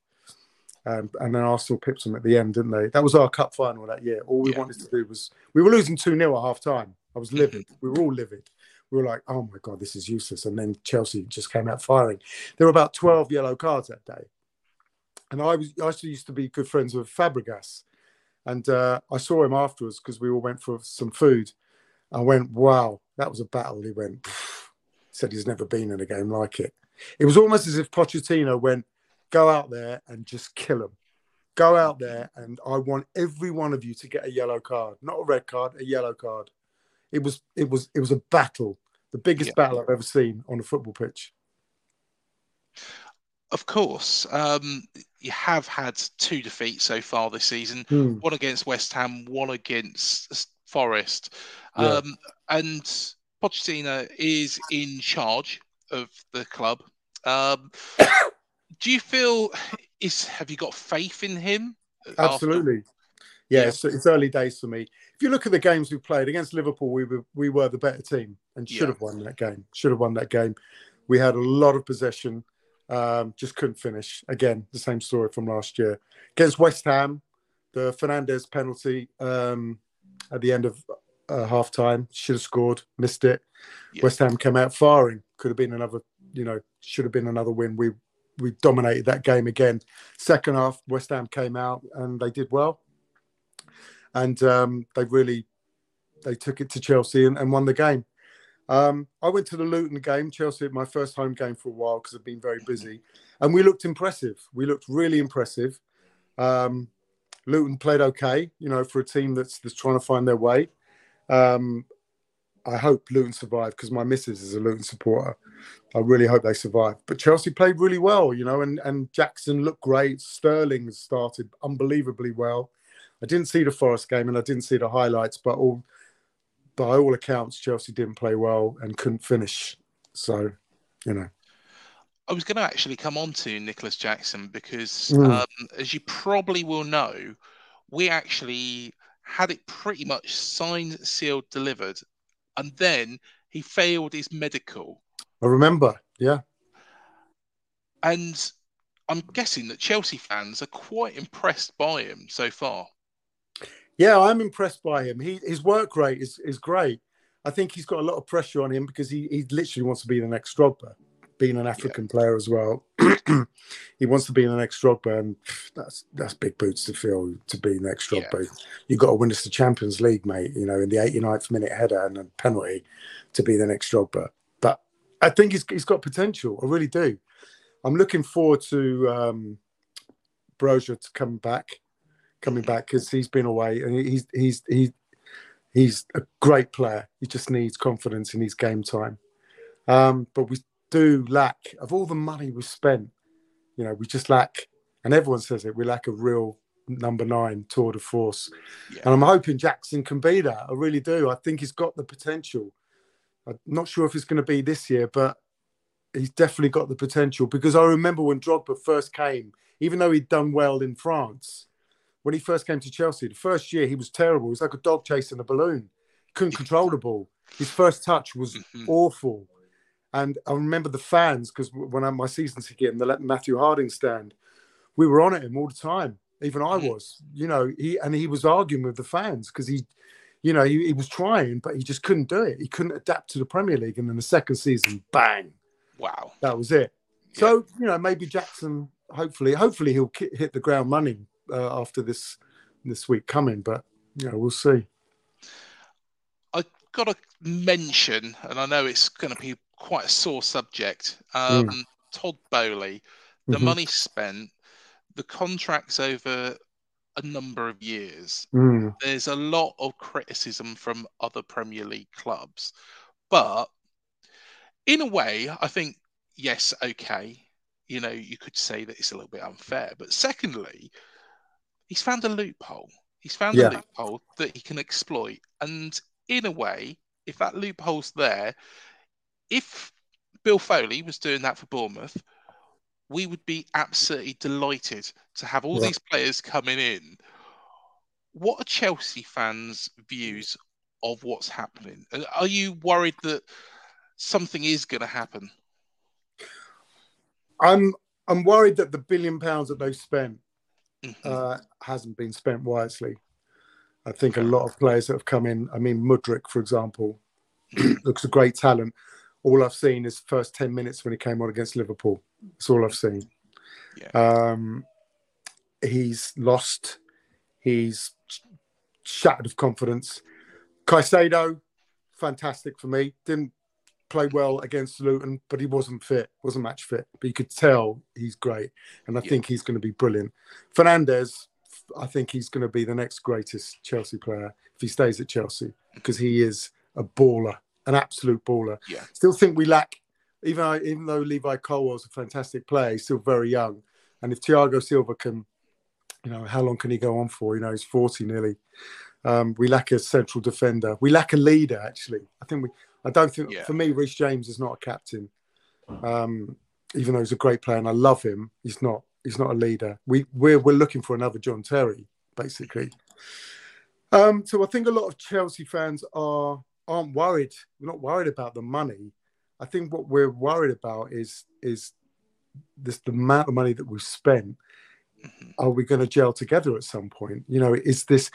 Um, and then Arsenal pipped them at the end, didn't they? That was our cup final that year. All we
Yeah.
wanted to do was we were losing 2 0 at half time. I was livid. We were all livid. We were like, oh my God, this is useless. And then Chelsea just came out firing. There were about 12 yellow cards that day. And I was I used to be good friends with Fabregas. And uh, I saw him afterwards because we all went for some food. I went, wow, that was a battle. He went, "Pff," said he's never been in a game like it. It was almost as if Pochettino went, go out there and just kill them. Go out there and I want every one of you to get a yellow card, not a red card, a yellow card. It was it was it was a battle, the biggest
Yeah.
battle I've ever seen on a football pitch.
Of course, um, you have had two defeats so far this season.
Hmm.
One against West Ham, one against Forest.
Yeah.
Um, and Pochettino is in charge of the club. Um, do you feel is have you got faith in him? after-
Absolutely. Yeah,
Yeah.
It's, it's early days for me. If you look at the games we played against Liverpool, we were we were the better team and should
Yeah.
have won that game. Should have won that game. We had a lot of possession, um, just couldn't finish. Again, the same story from last year against West Ham. The Fernandez penalty um, at the end of uh, half time should have scored, missed it.
Yeah.
West Ham came out firing. Could have been another, you know, should have been another win. We we dominated that game again. Second half, West Ham came out and they did well, and um, they really they took it to Chelsea and, and won the game. Um, I went to the Luton game, Chelsea, my first home game for a while because I've been very busy, and we looked impressive. We looked really impressive. Um, Luton played okay, you know, for a team that's that's trying to find their way. Um, I hope Luton survive because my missus is a Luton supporter. I really hope they survive. But Chelsea played really well, you know, and, and Jackson looked great. Sterling started unbelievably well. I didn't see the Forest game and I didn't see the highlights, but all by all accounts, Chelsea didn't play well and couldn't finish. So, you know.
I was going to actually come on to Nicolas Jackson because,
Mm.
um, as you probably will know, we actually had it pretty much signed, sealed, delivered, and then he failed his medical.
I remember, yeah.
And I'm guessing that Chelsea fans are quite impressed by him so far.
Yeah, I'm impressed by him. He his work rate is is great. I think he's got a lot of pressure on him because he, he literally wants to be the next Drogba, being an African player as well. he wants to be the next Drogba, and that's that's big boots to fill to be the next
Yeah.
You've got to win us the Champions League, mate. You know, in the 89th minute header and a penalty to be the next Drogba. But I think he's he's got potential. I really do. I'm looking forward to um, Brozier to come back, coming back because he's been away and he's he's he he's a great player. He just needs confidence in his game time. Um, but we do lack of all the money we've spent. You know, we just lack, and everyone says it. We lack a real number nine tour de force,
Yeah.
and I'm hoping Jackson can be that. I really do. I think he's got the potential. I'm not sure if it's going to be this year, but he's definitely got the potential because I remember when Drogba first came, even though he'd done well in France, when he first came to Chelsea, the first year he was terrible. He was like a dog chasing a balloon. couldn't control the ball. His first touch was
Mhm.
awful. And I remember the fans because when I my season ticket and they let Matthew Harding stand, we were on at him all the time. Even I
Mhm.
was, you know, he and he was arguing with the fans because he, you know, he, he was trying, but he just couldn't do it. He couldn't adapt to the Premier League. And then the second season, bang,
Wow.
that was it. So you know, maybe Jackson. Hopefully, hopefully he'll hit the ground running uh, after this this week coming. But you know, we'll see.
I got to mention, and I know it's going to be quite a sore subject. Um, Todd Boehly, the
Mhm.
money spent, the contracts over a number of years.
Mm.
There's a lot of criticism from other Premier League clubs, but in a way, I think yes, okay. You know, you could say that it's a little bit unfair, but secondly, he's found a loophole. He's found
Yeah.
a loophole that he can exploit, and in a way, if that loophole's there, if Bill Foley was doing that for Bournemouth, we would be absolutely delighted to have all
Yeah.
these players coming in. What are Chelsea fans' views of what's happening? Are you worried that something is going to happen?
I'm I'm worried that the billion pounds that they've spent
Mhm.
uh, hasn't been spent wisely. I think a lot of players that have come in. I mean, Mudryk, for example, looks a great talent. All I've seen is first ten minutes when he came on against Liverpool. That's all I've seen.
Yeah.
Um, he's lost. He's shattered of confidence. Caicedo, fantastic for me. Didn't play well against Luton, but he wasn't fit, wasn't match fit. But you could tell he's great, and I
Yeah.
think he's going to be brilliant. Fernandez, I think he's going to be the next greatest Chelsea player if he stays at Chelsea because he is a baller, an absolute baller.
Yeah.
Still think we lack, even though, even though Levi Colwill's a fantastic player, he's still very young. And if Thiago Silva can, you know, how long can he go on for? You know, he's 40 nearly. Um, we lack a central defender. We lack a leader, actually. I think we, I don't think,
Yeah.
for me, Reece James is not a captain. Um, even though he's a great player and I love him, he's not, he's not a leader. We, we're, we're looking for another John Terry, basically. Um, so I think a lot of Chelsea fans are aren't worried. We're not worried about the money. I think what we're worried about is is this the amount of money that we've spent.
Mhm.
Are we going to gel together at some point? You know, is this?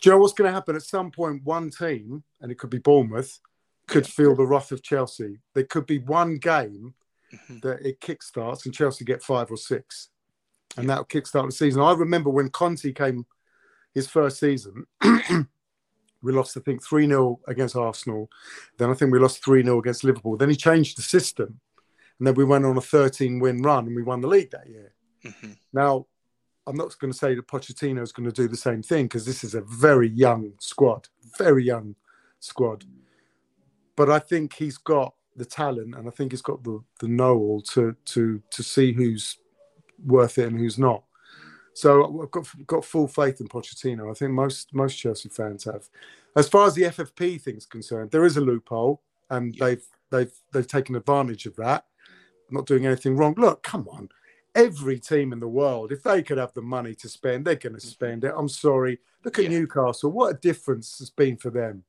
Do you know what's going to happen at some point? One team, and it could be Bournemouth, could feel the wrath of Chelsea. There could be one game
Mhm.
that it kickstarts and Chelsea get five or six, and that'll kickstart the season. I remember when Conte came his first season, we lost, I think, 3 0 against Arsenal. Then I think we lost 3 0 against Liverpool. Then he changed the system, and then we went on a 13 win run and we won the league that year.
Mhm.
Now, I'm not going to say that Pochettino is going to do the same thing because this is a very young squad, very young squad. But I think he's got the talent, and I think he's got the the know-all to to to see who's worth it and who's not. So I've got got full faith in Pochettino. I think most most Chelsea fans have. As far as the FFP thing's concerned, there is a loophole, and
Yeah.
they've they've they've taken advantage of that. Not doing anything wrong. Look, come on. Every team in the world, if they could have the money to spend, they're going to mm-hmm. spend it. I'm sorry. Look at
Yeah.
Newcastle. What a difference it's been for them.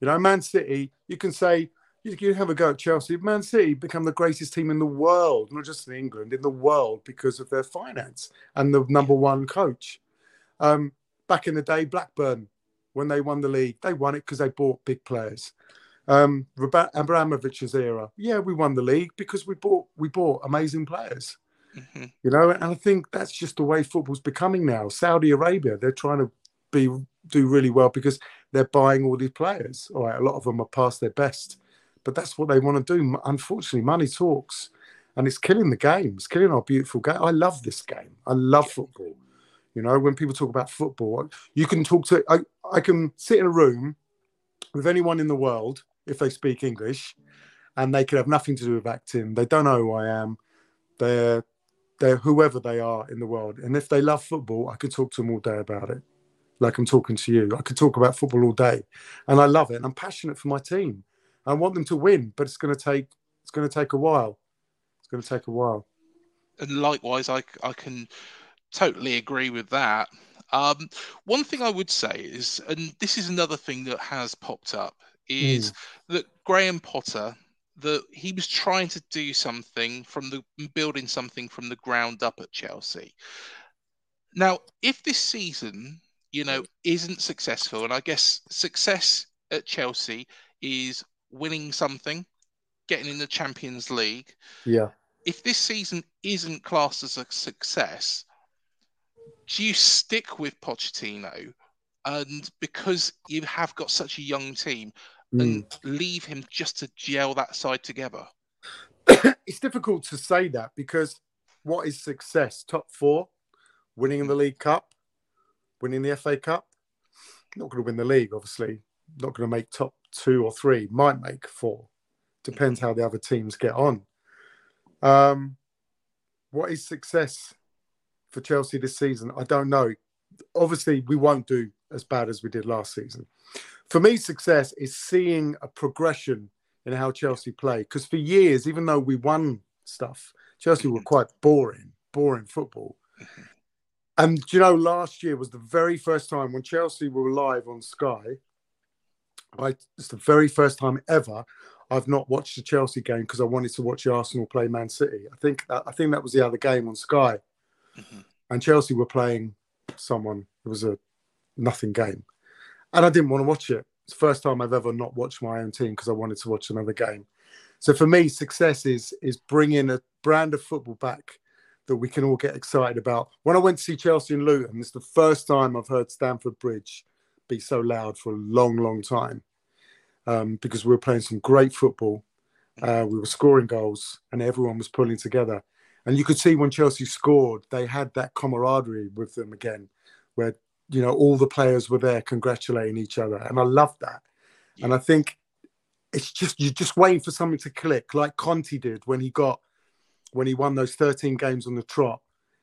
You know, Man City, you can say, you can have a go at Chelsea. Man City become the greatest team in the world, not just in England, in the world because of their finance and the number one coach. Um, back in the day, Blackburn, when they won the league, they won it because they bought big players. Um, Abramovich's era, yeah, we won the league because we bought we bought amazing players.
Mhm.
You know, and I think that's just the way football's becoming now. Saudi Arabia, they're trying to be do really well because they're buying all these players. All right, a lot of them are past their best, but that's what they want to do. Unfortunately, money talks, and it's killing the game. It's killing our beautiful game. I love this game. I love football. You know, when people talk about football, you can talk to. I, I can sit in a room with anyone in the world if they speak English, and they could have nothing to do with acting. They don't know who I am. They're they're whoever they are in the world. And if they love football, I could talk to them all day about it. Like I'm talking to you. I could talk about football all day. And I love it. And I'm passionate for my team. I want them to win, but it's gonna take it's gonna take a while. It's gonna take a while.
and likewise, I I can totally agree with that. Um, one thing I would say is, and this is another thing that has popped up, is mm. that Graham Potter that he was trying to do something from the building something from the ground up at Chelsea. Now, if this season, you know, isn't successful, and I guess success at Chelsea is winning something, getting in the Champions League.
Yeah.
If this season isn't classed as a success, do you stick with Pochettino? And because you have got such a young team, and mm. leave him just to gel that side together?
it's difficult to say that because what is success? Top four, winning the League Cup, winning the FA Cup. Not going to win the league, obviously. Not going to make top two or three. Might make four. Depends how the other teams get on. Um, what is success for Chelsea this season? I don't know. Obviously, we won't do as bad as we did last season for me, success is seeing a progression in how Chelsea play. Because for years, even though we won stuff, Chelsea were quite boring, boring football. And you know, last year was the very first time when Chelsea were live on Sky. I, it's the very first time ever I've not watched a Chelsea game because I wanted to watch Arsenal play Man City. I think I think that was the other game on Sky, mm-hmm. and Chelsea were playing someone. It was a nothing game and I didn't want to watch it. It's the first time I've ever not watched my own team because I wanted to watch another game. So for me, success is is bringing a brand of football back that we can all get excited about. When I went to see Chelsea and Luton, it's the first time I've heard Stamford Bridge be so loud for a long, long time um, because we were playing some great football. Uh, we were scoring goals and everyone was pulling together. And you could see when Chelsea scored, they had that camaraderie with them again, where you know, all the players were there congratulating each other. And I love that. Yeah. And I think it's just, you're just waiting for something to click, like Conte did when he got, when he won those 13 games on the trot.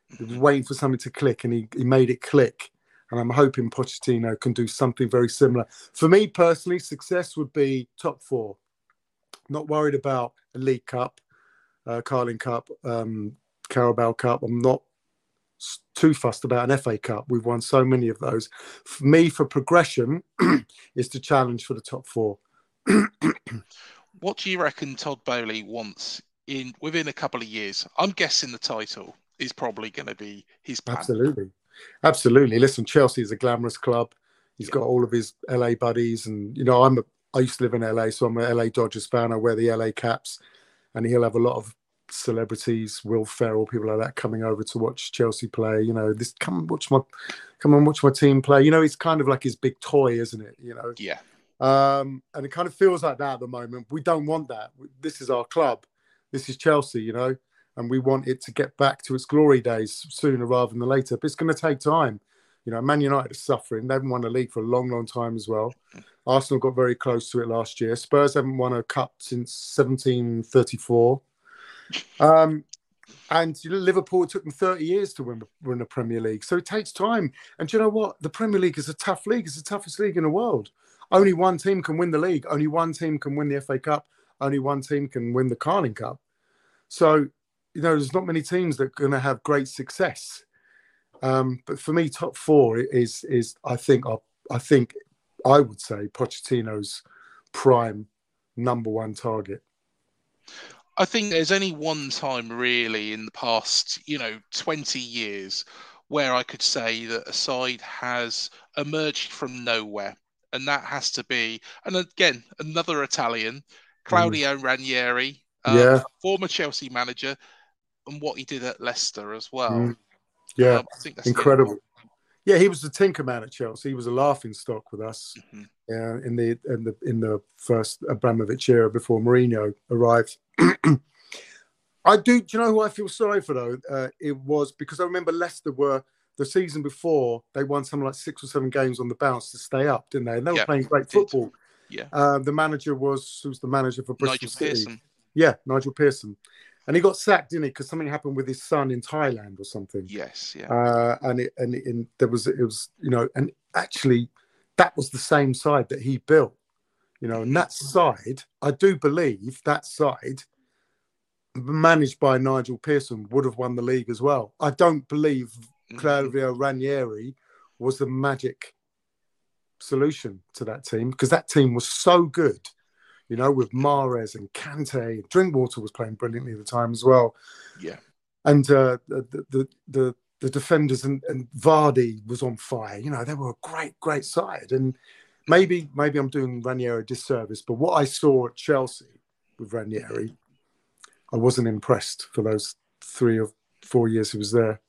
He was mm-hmm. waiting for something to click and he, he made it click. And I'm hoping Pochettino can do something very similar. For me personally, success would be top four. Not worried about a League Cup, uh, Carling Cup, um, Carabao Cup. I'm not too fussed about an FA Cup. We've won so many of those. For me, for progression, is to challenge for the top four.
what do you reckon Todd Boehly wants in within a couple of years? I'm guessing the title is probably going to be his plan.
Absolutely, absolutely. Listen, Chelsea is a glamorous club. He's got all of his LA buddies, and you know, I'm a. I used to live in LA, so I'm a LA Dodgers fan. I wear the LA caps, and he'll have a lot of celebrities, Will Ferrell, people like that coming over to watch Chelsea play. You know, this come watch my come and watch my team play. You know, it's kind of like his big toy, isn't it? You know.
Yeah.
Um, and it kind of feels like that at the moment. We don't want that. This is our club. This is Chelsea, you know, and we want it to get back to its glory days sooner rather than later. But it's going to take time. You know, Man United are suffering. They haven't won a league for a long, long time as well. Arsenal got very close to it last year. Spurs haven't won a cup since 1734. Um, and Liverpool took them 30 years to win, win the Premier League. So it takes time. And you know what? The Premier League is a tough league. It's the toughest league in the world. Only one team can win the league. Only one team can win the FA Cup. Only one team can win the Carling Cup. So, you know, there's not many teams that are going to have great success. Um, but for me, top four is is I think I think I would say Pochettino's prime number one target.
I think there's only one time really in the past, you know, 20 years where I could say that a side has emerged from nowhere. And that has to be, and again, another Italian, Claudio mm. Ranieri, uh, yeah. former Chelsea manager, and what he did at Leicester as well. Mm.
Yeah, um, I think that's incredible. Yeah, he was the tinker man at Chelsea. He was a laughing stock with us mm-hmm. uh, in the in the in the first Abramovich era before Mourinho arrived. I do. Do you know who I feel sorry for though? Uh, it was because I remember Leicester were the season before they won something like six or seven games on the bounce to stay up, didn't they? And they were playing great football.
Yeah.
Uh, the manager was who's the manager for Bristol
Nigel
City.
Pearson.
Yeah, Nigel Pearson. And he got sacked, didn't he? Because something happened with his son in Thailand or something.
Yes, yeah.
Uh, and it, and, it, and there was it was you know, and actually that was the same side that he built. You know, and that side, I do believe that side managed by Nigel Pearson would have won the league as well. I don't believe mm-hmm. Claudio Ranieri was the magic solution to that team because that team was so good, you know, with Mahrez and Kante. Drinkwater was playing brilliantly at the time as well.
Yeah.
And uh, the, the, the, the defenders and, and Vardy was on fire. You know, they were a great, great side. And maybe maybe I'm doing Ranieri a disservice, but what I saw at Chelsea with Ranieri, I wasn't impressed for those three or four years he was there.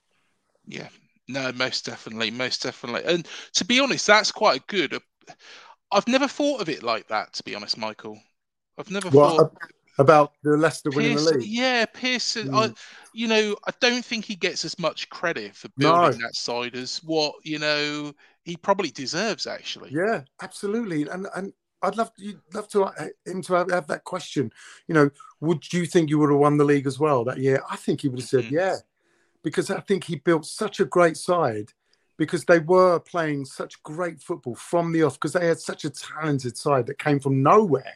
Yeah, no, most definitely, most definitely. And to be honest, that's quite a good. I've never thought of it like that. To be honest, Michael, I've never well, thought
about the Leicester winning
Pearson,
the league.
Yeah, Pearson. Mm. I, you know, I don't think he gets as much credit for building no. that side as what you know he probably deserves. Actually,
yeah, absolutely. And and I'd love you'd love to uh, him to have, have, that question. You know, would you think you would have won the league as well that year? I think he would have said mm-hmm. yeah, because I think he built such a great side because they were playing such great football from the off because they had such a talented side that came from nowhere.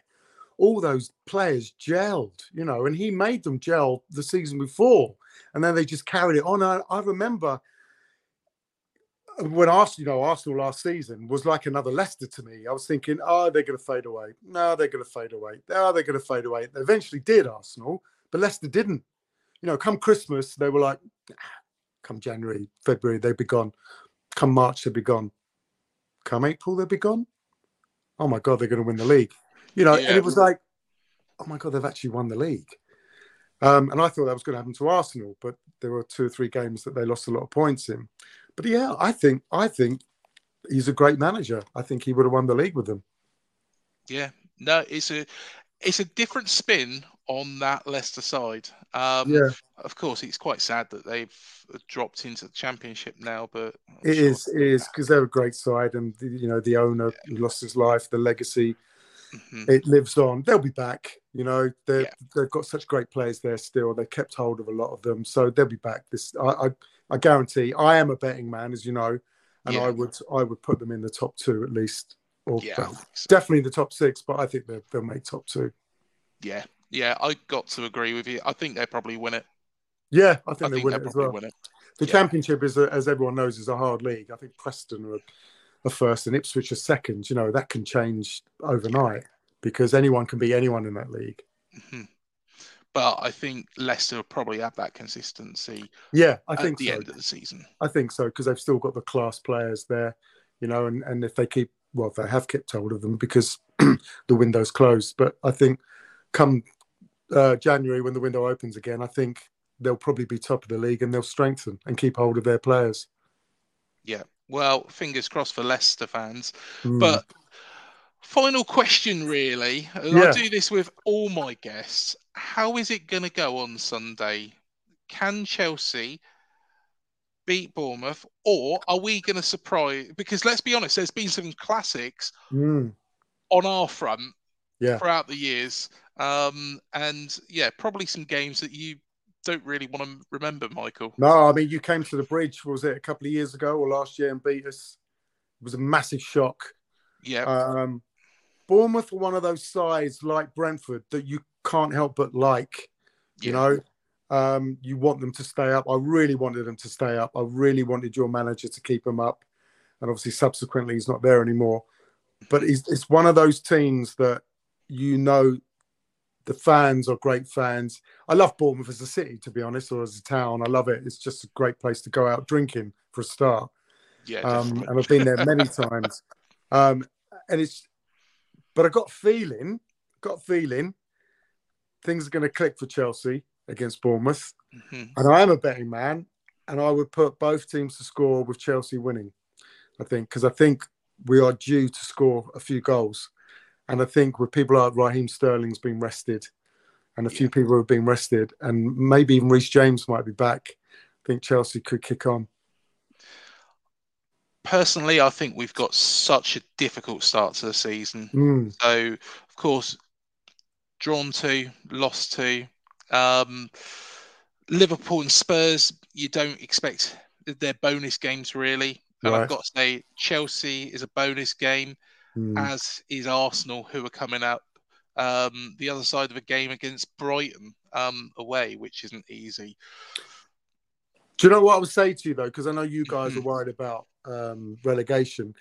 All those players gelled, you know, and he made them gel the season before, and then they just carried it on. I, I remember when Arsenal, you know, Arsenal last season was like another Leicester to me. I was thinking, oh, they're going to fade away. No, they're going to fade away. Oh, they're going to fade away. They eventually did, Arsenal, but Leicester didn't. You know, come Christmas, they were like, ah, come January, February, they'd be gone. Come March, they'd be gone. Come April, they'd be gone. Oh my God, they're going to win the league. You know, yeah. and it was like, oh my God, they've actually won the league. Um, and I thought that was going to happen to Arsenal, but there were two or three games that they lost a lot of points in. But yeah, I think I think he's a great manager. I think he would have won the league with them.
Yeah, no, it's a it's a different spin on that Leicester side. Um, yeah, of course, it's quite sad that they've dropped into the Championship now, but
I'm it sure is it is because they're a great side, and you know the owner yeah. lost his life, the legacy. Mm-hmm. It lives on. They'll be back. You know, yeah. they've got such great players there still. They kept hold of a lot of them, so they'll be back. This, I, I I guarantee. I am a betting man, as you know, and yeah. I would I would put them in the top two at least, or yeah, well, so. definitely the top six. But I think they'll make top two.
Yeah, yeah, I got to agree with you. I think they probably win it.
Yeah, I think, I they think win it as well. Win it. The yeah. championship is, a, as everyone knows, is a hard league. I think Preston are, are first and Ipswich are second. You know that can change overnight because anyone can be anyone in that league. Mm-hmm
but I think Leicester will probably have that consistency.
Yeah, I think
the
so.
end of the season.
I think so because they've still got the class players there, you know, and, and if they keep well, they have kept hold of them because the window's closed. But I think come uh, January when the window opens again, I think they'll probably be top of the league and they'll strengthen and keep hold of their players.
Yeah, well, fingers crossed for Leicester fans, mm. but Final question, really. Yeah. I do this with all my guests. How is it going to go on Sunday? Can Chelsea beat Bournemouth, or are we going to surprise? Because let's be honest, there's been some classics mm. on our front yeah. throughout the years, um, and yeah, probably some games that you don't really want to remember, Michael.
No, I mean you came to the bridge. Was it a couple of years ago or last year and beat us? It was a massive shock.
Yeah.
Um, Bournemouth are one of those sides like Brentford that you can't help but like. Yeah. You know, um, you want them to stay up. I really wanted them to stay up. I really wanted your manager to keep them up, and obviously, subsequently, he's not there anymore. But it's, it's one of those teams that you know the fans are great fans. I love Bournemouth as a city, to be honest, or as a town. I love it. It's just a great place to go out drinking for a start.
Yeah, um,
and I've been there many times. Um, and it's but I got feeling, got feeling, things are going to click for Chelsea against Bournemouth, mm-hmm. and I am a betting man, and I would put both teams to score with Chelsea winning. I think because I think we are due to score a few goals, and I think with people like Raheem Sterling's been rested, and a few people who have been rested, and maybe even Reece James might be back. I think Chelsea could kick on
personally, I think we've got such a difficult start to the season. Mm. So, of course, drawn to, lost to. Um, Liverpool and Spurs, you don't expect they're bonus games really. And right. I've got to say, Chelsea is a bonus game, mm. as is Arsenal, who are coming up um, the other side of a game against Brighton um, away, which isn't easy.
Do you know what I would say to you though? Because I know you guys are worried about um, relegation.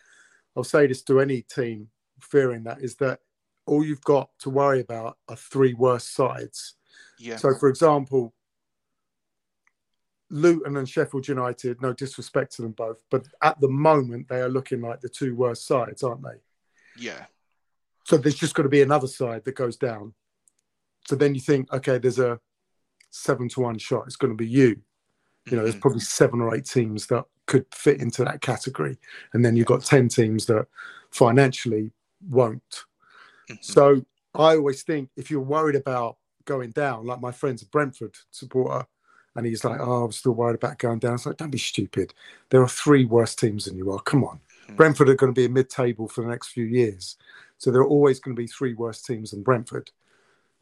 I'll say this to any team fearing that is that all you've got to worry about are three worst sides.
Yeah.
So, for example, Luton and Sheffield United, no disrespect to them both, but at the moment they are looking like the two worst sides, aren't they?
Yeah.
So there's just got to be another side that goes down. So then you think, okay, there's a seven to one shot. It's going to be you. You know, there's
Mhm.
probably seven or eight teams that could fit into that category, and then you've got ten teams that financially won't.
Mhm.
So I always think if you're worried about going down, like my friend's a Brentford supporter, and he's like, "Oh, I'm still worried about going down." It's like, don't be stupid. There are three worse teams than you are. Come on,
Mhm.
Brentford are going to be a mid-table for the next few years, so there are always going to be three worse teams than Brentford.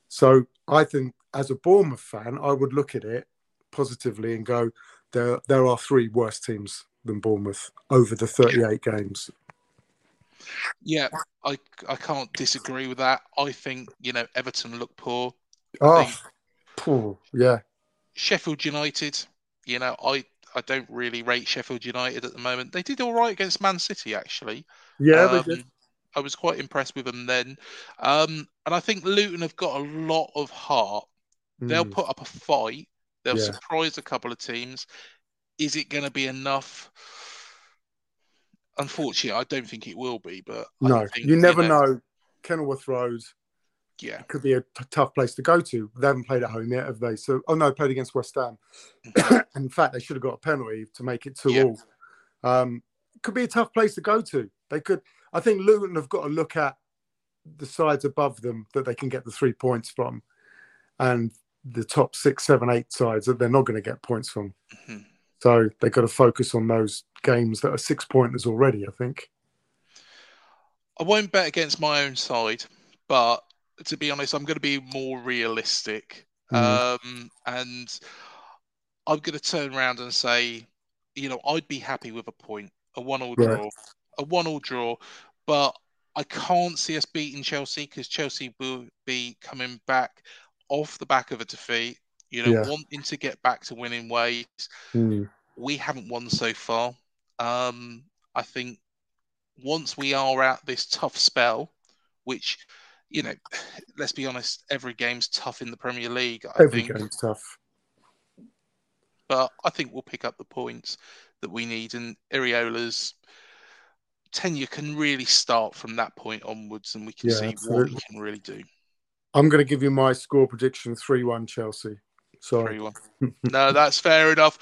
So I think, as a Bournemouth fan, I would look at it positively and go, "There, there are three worse teams than Bournemouth over the 38 games."
Yeah, I I can't disagree with that. I think you know Everton look poor.
Oh, phew, yeah,
Sheffield United, you know, I I don't really rate Sheffield United at the moment. They did all right against Man City actually.
yeah, they
Um,
did.
I was quite impressed with them then. Um, and I think Luton have got a lot of heart. They'll
Mm.
put up a fight. They'll
Yeah.
surprise a couple of teams. Is it going to be enough? Unfortunately, I don't think it will be. But I
No,
think,
you never know. Kenilworth Road
Yeah,
could be a t- tough place to go to. They haven't played at home yet, have they? So, oh no, played against West Ham. In fact, they should have got a penalty to make it two
Mm-hmm. Yeah.
all. Um, could be a tough place to go to. They could. I think Luton have got to look at the sides above them that they can get the three points from, and the top six, seven, eight sides that they're not going to get points from.
Mhm.
So they've got to focus on those games that are six pointers already. I think.
I won't bet against my own side, but to be honest, I'm going to be more realistic.
Mm.
Um, and I'm going to turn around and say, you know, I'd be happy with a point, a one-all
Right.
draw, a one-all draw, but I can't see us beating Chelsea because Chelsea will be coming back off the back of a defeat. You know,
Yeah.
wanting to get back to winning ways.
Mm.
We haven't won so far. Um, I think once we are out this tough spell, which you know, let's be honest, every game's tough in the Premier League. I
Every
think,
game's tough.
but I think we'll pick up the points that we need, and Iraola's tenure can really start from that point onwards, and we can
Yeah,
see what
absolutely.
he can really do.
I'm going to give you my score prediction: three-one Chelsea. Sorry.
3 1. no, that's fair enough.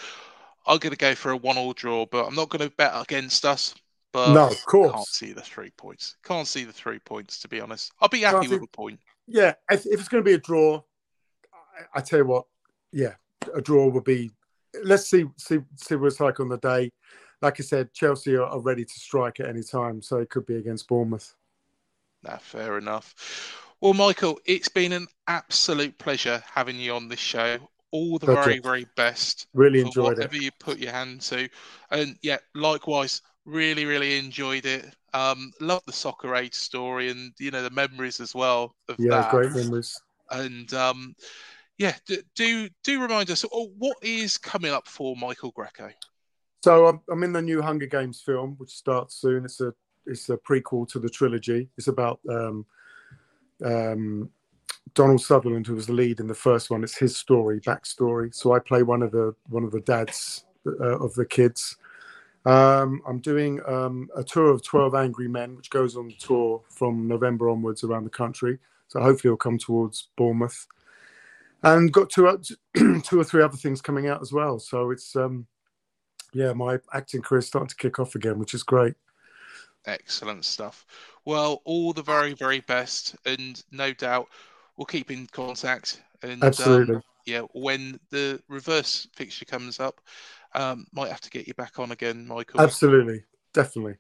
I'm going to go for a one-all draw, but I'm not going to bet against us. But
No, of course.
can't see the three points. Can't see the three points, to be honest. I'll be happy with a point.
Yeah, if, if it's going to be a draw, I, I tell you what, yeah, a draw would be. Let's see see see what it's like on the day. Like I said, Chelsea are, are ready to strike at any time, so it could be against Bournemouth.
Nah, fair enough. Well, Michael, it's been an absolute pleasure having you on this show. All the very, very best
Really enjoyed
whatever
it.
you put your hand to. And yeah, likewise, really, really enjoyed it. Um, love the soccer age story and you know the memories as well of
Yeah,
that.
great memories.
And um, yeah, do, do do remind us. Oh, what is coming up for Michael Greco?
So I'm, I'm in the new Hunger Games film, which starts soon. It's a it's a prequel to the trilogy. It's about um, um, Donald Sutherland, who was the lead in the first one. It's his story, backstory. So I play one of the one of the dads uh, of the kids. Um, I'm doing um, a tour of 12 Angry Men, which goes on tour from November onwards around the country. So hopefully it'll come towards Bournemouth. And got two, two or three other things coming out as well. So it's um, yeah, my acting career is starting to kick off again, which is great.
Excellent stuff. Well, all the very, very best, and no doubt we'll keep in contact. And
Absolutely.
Um, yeah, when the reverse picture comes up, um, might have to get you back on again, Michael.
Absolutely. Definitely.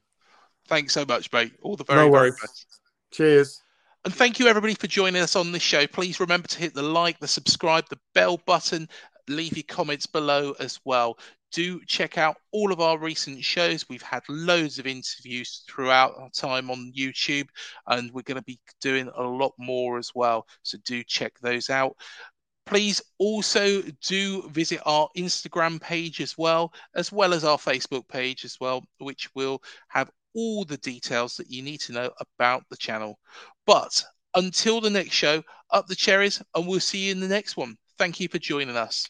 Thanks so much, mate. All the
No
very, very best.
Cheers.
And thank you, everybody, for joining us on this show. Please remember to hit the like, the subscribe, the bell button, leave your comments below as well. Do check out all of our recent shows. We've had loads of interviews throughout our time on YouTube, and we're going to be doing a lot more as well. So do check those out. Please also do visit our Instagram page as well, as well as our Facebook page as well, which will have all the details that you need to know about the channel. But until the next show, up the cherries, and we'll see you in the next one. Thank you for joining us.